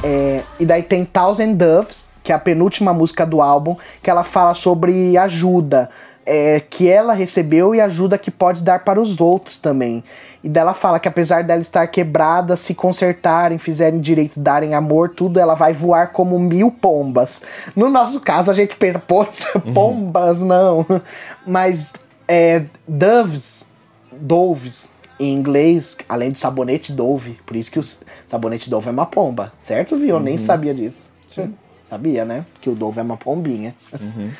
É, e daí tem Thousand Doves, que é a penúltima música do álbum, que ela fala sobre ajuda é, que ela recebeu e ajuda que pode dar para os outros também. E dela fala que apesar dela estar quebrada, se consertarem, fizerem direito, darem amor, tudo, ela vai voar como mil pombas. No nosso caso, a gente pensa, putz, pombas não. Mas é, doves, doves, em inglês, além do sabonete Dove, por isso que o sabonete Dove é uma pomba, certo, viu? Eu nem sabia disso. Sim. Sabia, né? Que o Dove é uma pombinha.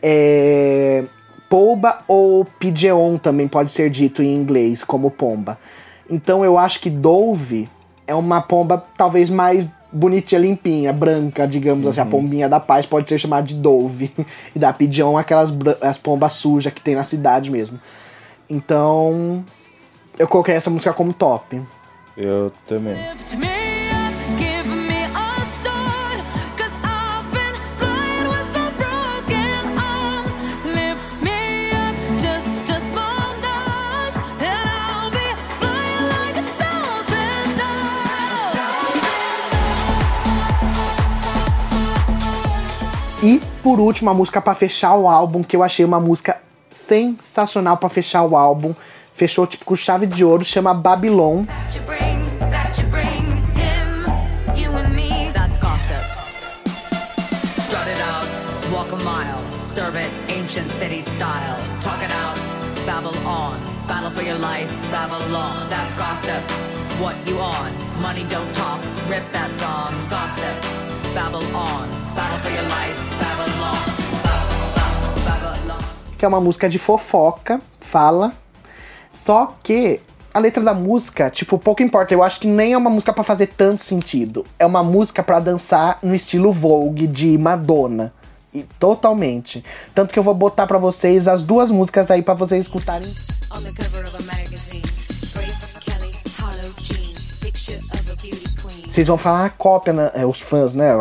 É, polba ou pigeon também pode ser dito em inglês como pomba. Então eu acho que Dove é uma pomba talvez mais bonitinha, limpinha, branca, digamos assim. A pombinha da paz pode ser chamada de Dove. E da pigeon aquelas as pombas sujas que tem na cidade mesmo. Então eu coloquei essa música como top. Eu também. E por último, a música pra fechar o álbum, que eu achei uma música sensacional pra fechar o álbum. Fechou tipo com chave de ouro, chama Babylon. Battle for your life, Babylon. That's gossip. What you on? Money don't talk, rip that song. Gossip, battle for your life, que é uma música de fofoca, fala. Só que a letra da música, tipo, pouco importa. Eu acho que nem é uma música pra fazer tanto sentido. É uma música pra dançar no estilo Vogue de Madonna. E totalmente. Tanto que eu vou botar pra vocês as duas músicas aí pra vocês escutarem. On the cover of a magazine, Grace Kelly, Harlow Jean, picture of a beauty queen. Vocês vão falar a cópia, né? É, os fãs, né?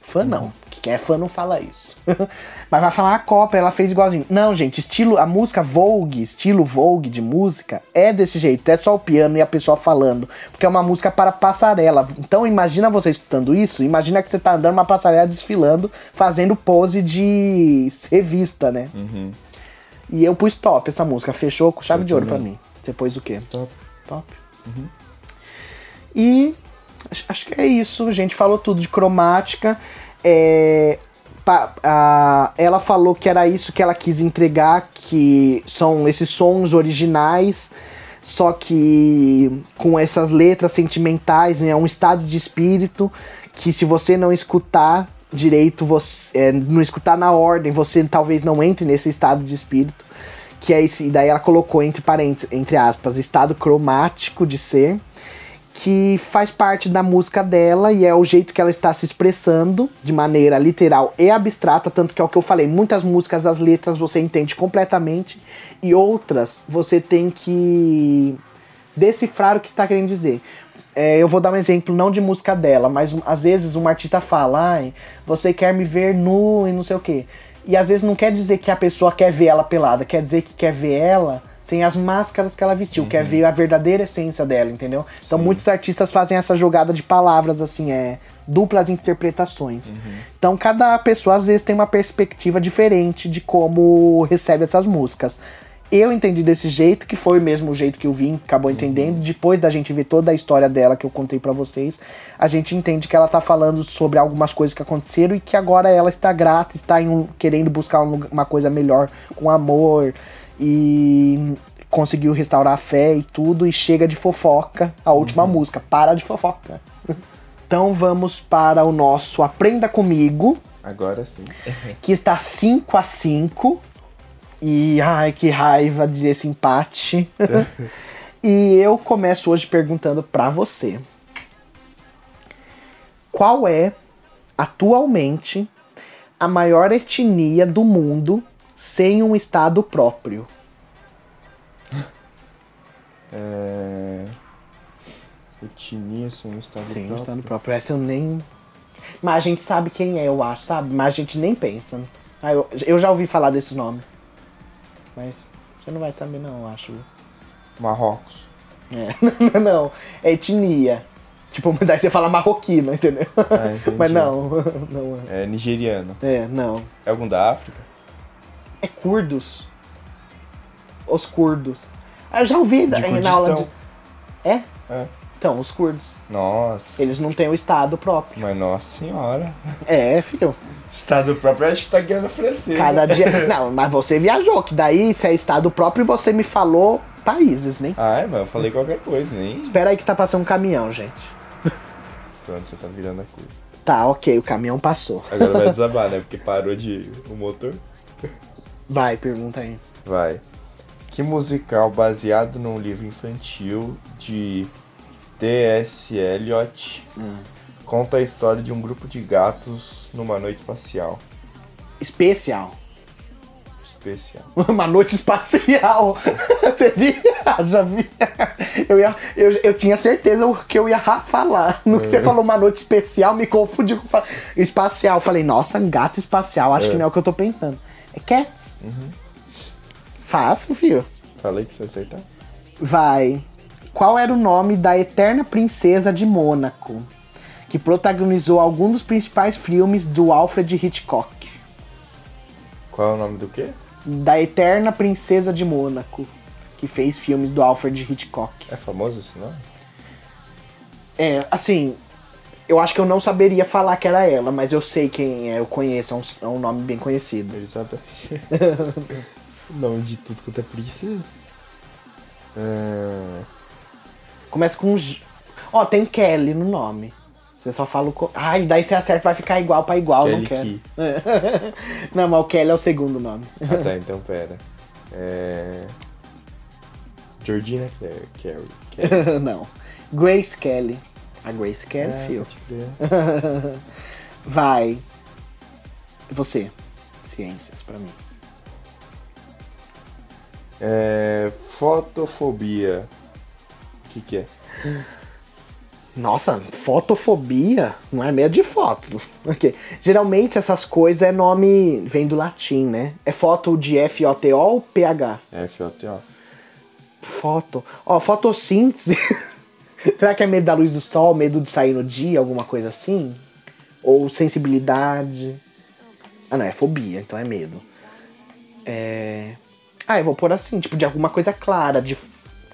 Fã não. Que quem é fã não fala isso. Mas vai falar a cópia, ela fez igualzinho. Não, gente, estilo, a música Vogue, estilo Vogue de música, é desse jeito. É só o piano e a pessoa falando. Porque é uma música para passarela. Então imagina você escutando isso, imagina que você tá andando uma passarela desfilando, fazendo pose de revista, né? E eu pus top essa música, fechou com chave de ouro pra mim. Você pôs o quê? Top. Top. E acho- que é isso. Gente falou tudo de cromática. É, pa- a- ela falou que era isso que ela quis entregar, que são esses sons originais, só que com essas letras sentimentais, né, é um estado de espírito que se você não escutar direito, você, é, não escutar na ordem, você talvez não entre nesse estado de espírito que é esse, e daí ela colocou entre parênteses, entre aspas, estado cromático de ser, que faz parte da música dela e é o jeito que ela está se expressando de maneira literal e abstrata, tanto que é o que eu falei, muitas músicas as letras você entende completamente e outras você tem que decifrar o que está querendo dizer. É, eu vou dar um exemplo não de música dela, mas um- às vezes um artista fala, ai, você quer me ver nu e não sei o quê. E às vezes não quer dizer que a pessoa quer ver ela pelada, quer dizer que quer ver ela sem as máscaras que ela vestiu, quer ver a verdadeira essência dela, entendeu? Então muitos artistas fazem essa jogada de palavras, assim, é duplas interpretações. Então cada pessoa às vezes tem uma perspectiva diferente de como recebe essas músicas. Eu entendi desse jeito, que foi mesmo o jeito que o Vim acabou entendendo. Depois da gente ver toda a história dela que eu contei pra vocês, a gente entende que ela tá falando sobre algumas coisas que aconteceram e que agora ela está grata, está um- querendo buscar um uma coisa melhor com amor e conseguiu restaurar a fé e tudo e chega de fofoca, a última música, para de fofoca. então vamos para o nosso Aprenda Comigo, Agora sim. que está 5 a 5 E ai, que raiva desse empate. e eu começo hoje perguntando pra você. Qual é, atualmente, a maior etnia do mundo sem um estado próprio? É... Etnia sem um estado Sem um próprio. estado próprio. Essa eu nem. Mas a gente sabe quem é, eu acho, sabe? Mas a gente nem pensa. Ah, eu, eu já ouvi falar desses nomes. Mas você não vai saber, não, eu acho. Marrocos. É. não, é etnia. Tipo, daí você fala marroquino, entendeu? Ah. Mas não, não É nigeriano. é. É, não. É algum da África? É curdos. Os curdos. Ah, eu já ouvi da- na aula de. É? É. Então, os curdos. Nossa. Eles não têm o estado próprio. Mas nossa senhora. É, filho. Estado próprio, acho que tá guiando francês. Cada né? dia. Não, mas você viajou, que daí, se é estado próprio, você me falou países, né? Ah, é, mas eu falei qualquer coisa, nem. Espera aí que tá passando um caminhão, gente. Pronto, já tá virando a curva. Tá, ok, o caminhão passou. Agora vai desabar, né? Porque parou de o motor. Vai, pergunta aí. Vai. Que musical baseado num livro infantil de T.S. Eliot conta a história de um grupo de gatos numa noite espacial? Especial. Especial. Uma noite espacial. Você via? Já vi. Eu, ia, eu, eu tinha certeza que eu ia falar. No que você falou uma noite especial, me confundiu com espacial. Falei, nossa, gato espacial. Acho que não é o que eu tô pensando. É cats. Fácil, filho. Falei que você acertar? Vai. Qual era o nome da eterna princesa de Mônaco? Que protagonizou algum dos principais filmes do Alfred Hitchcock. Qual é o nome do quê? Da eterna princesa de Mônaco. Que fez filmes do Alfred Hitchcock. É famoso esse nome? É, assim, eu acho que eu não saberia falar que era ela, mas eu sei quem é, eu conheço, é um, é um nome bem conhecido. Elizabeth. nome de tudo quanto é princesa. Ah, Começa com. Ó, tem Kelly no nome. Você só fala o. co- Ai, daí você acerta, vai ficar igual pra igual, não Kelly quero. Key. não, mas o Kelly é o segundo nome. Ah tá, então pera. É. Georgina. Carey. não. Grace Kelly. A Grace Kelly, É. Vai. Você. Ciências pra mim. É. Fotofobia. O que, que é? Nossa, fotofobia não é medo de foto. Ok. Geralmente essas coisas é nome. vem do latim, né? É foto de F-O-T-O ou PH? FOTO. Foto. Ó, fotossíntese. Será que é medo da luz do sol, medo de sair no dia, alguma coisa assim? Ou sensibilidade? Ah, não, é fobia, então é medo. É. Ah, eu vou pôr assim, tipo, de alguma coisa clara, de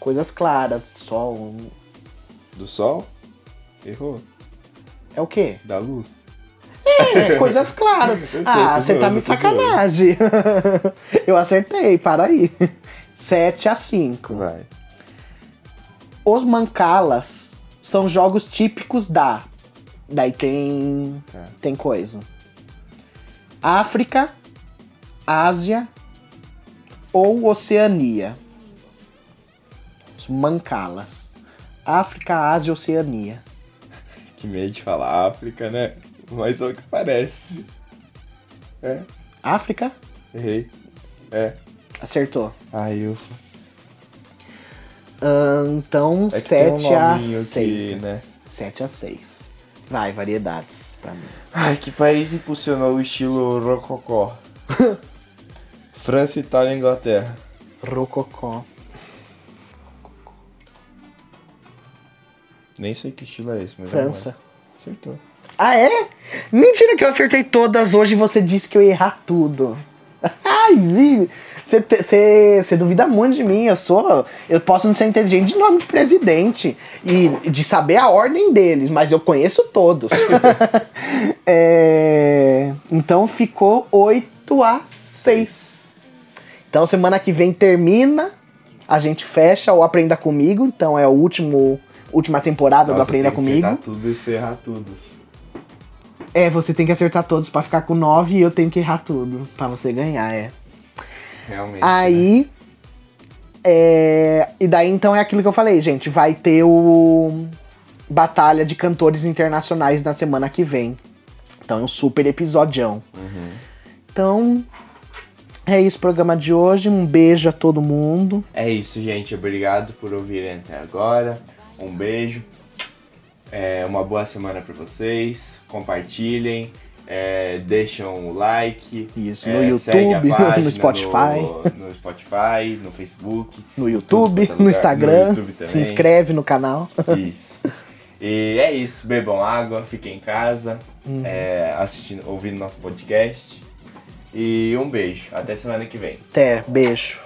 coisas claras, sol. Do sol? Errou. É o quê? Da luz? É, coisas claras. Sei, ah, você tá me sacanagem. eu acertei, para aí. 7 a 5. Vai. Os mancalas são jogos típicos da. Daí tem. Tá. Tem coisa. África, Ásia ou Oceania. Os mancalas. África, Ásia, Oceania. Que medo de falar África, né? Mas é o que parece. É, África? errei. É. Acertou. Ai, eu. Então, É que tem um 7 a nominho 6. que, né? né? 7 a 6. Vai, variedades pra mim. Ai, que país impulsionou o estilo rococó? França, Itália e Inglaterra. Rococó. Nem sei que estilo é esse, mas França. vamos lá. Acertou. Ah, é? Mentira que eu acertei todas hoje e você disse que eu ia errar tudo. Ai, você duvida muito de mim. Eu sou. Eu posso não ser inteligente de nome de presidente e de saber a ordem deles, mas eu conheço todos. É, então ficou 8 a 6. Então semana que vem termina, a gente fecha o Aprenda Comigo. Então é o último. Última temporada do Nossa, Aprenda tem que Comigo. tudo e você errar tudo. É, você tem que acertar todos pra ficar com 9 e eu tenho que errar tudo pra você ganhar, é. Realmente. Aí. É, e daí então é aquilo que eu falei, gente. Vai ter o. Batalha de Cantores Internacionais na semana que vem. Então é um super episodião. Então. É isso o programa de hoje. Um beijo a todo mundo. É isso, gente. Obrigado por ouvirem até agora. Um beijo. É, uma boa semana pra vocês. Compartilhem. É, deixam o like. Isso, é, no segue a YouTube, página no Spotify. No, no Spotify, no Facebook. No YouTube, é no. Instagram. No YouTube se inscreve no canal. Isso. E é isso. Bebam água, fiquem em casa, Uhum. é, assistindo, ouvindo nosso podcast. E um beijo. Até semana que vem. Até, beijo.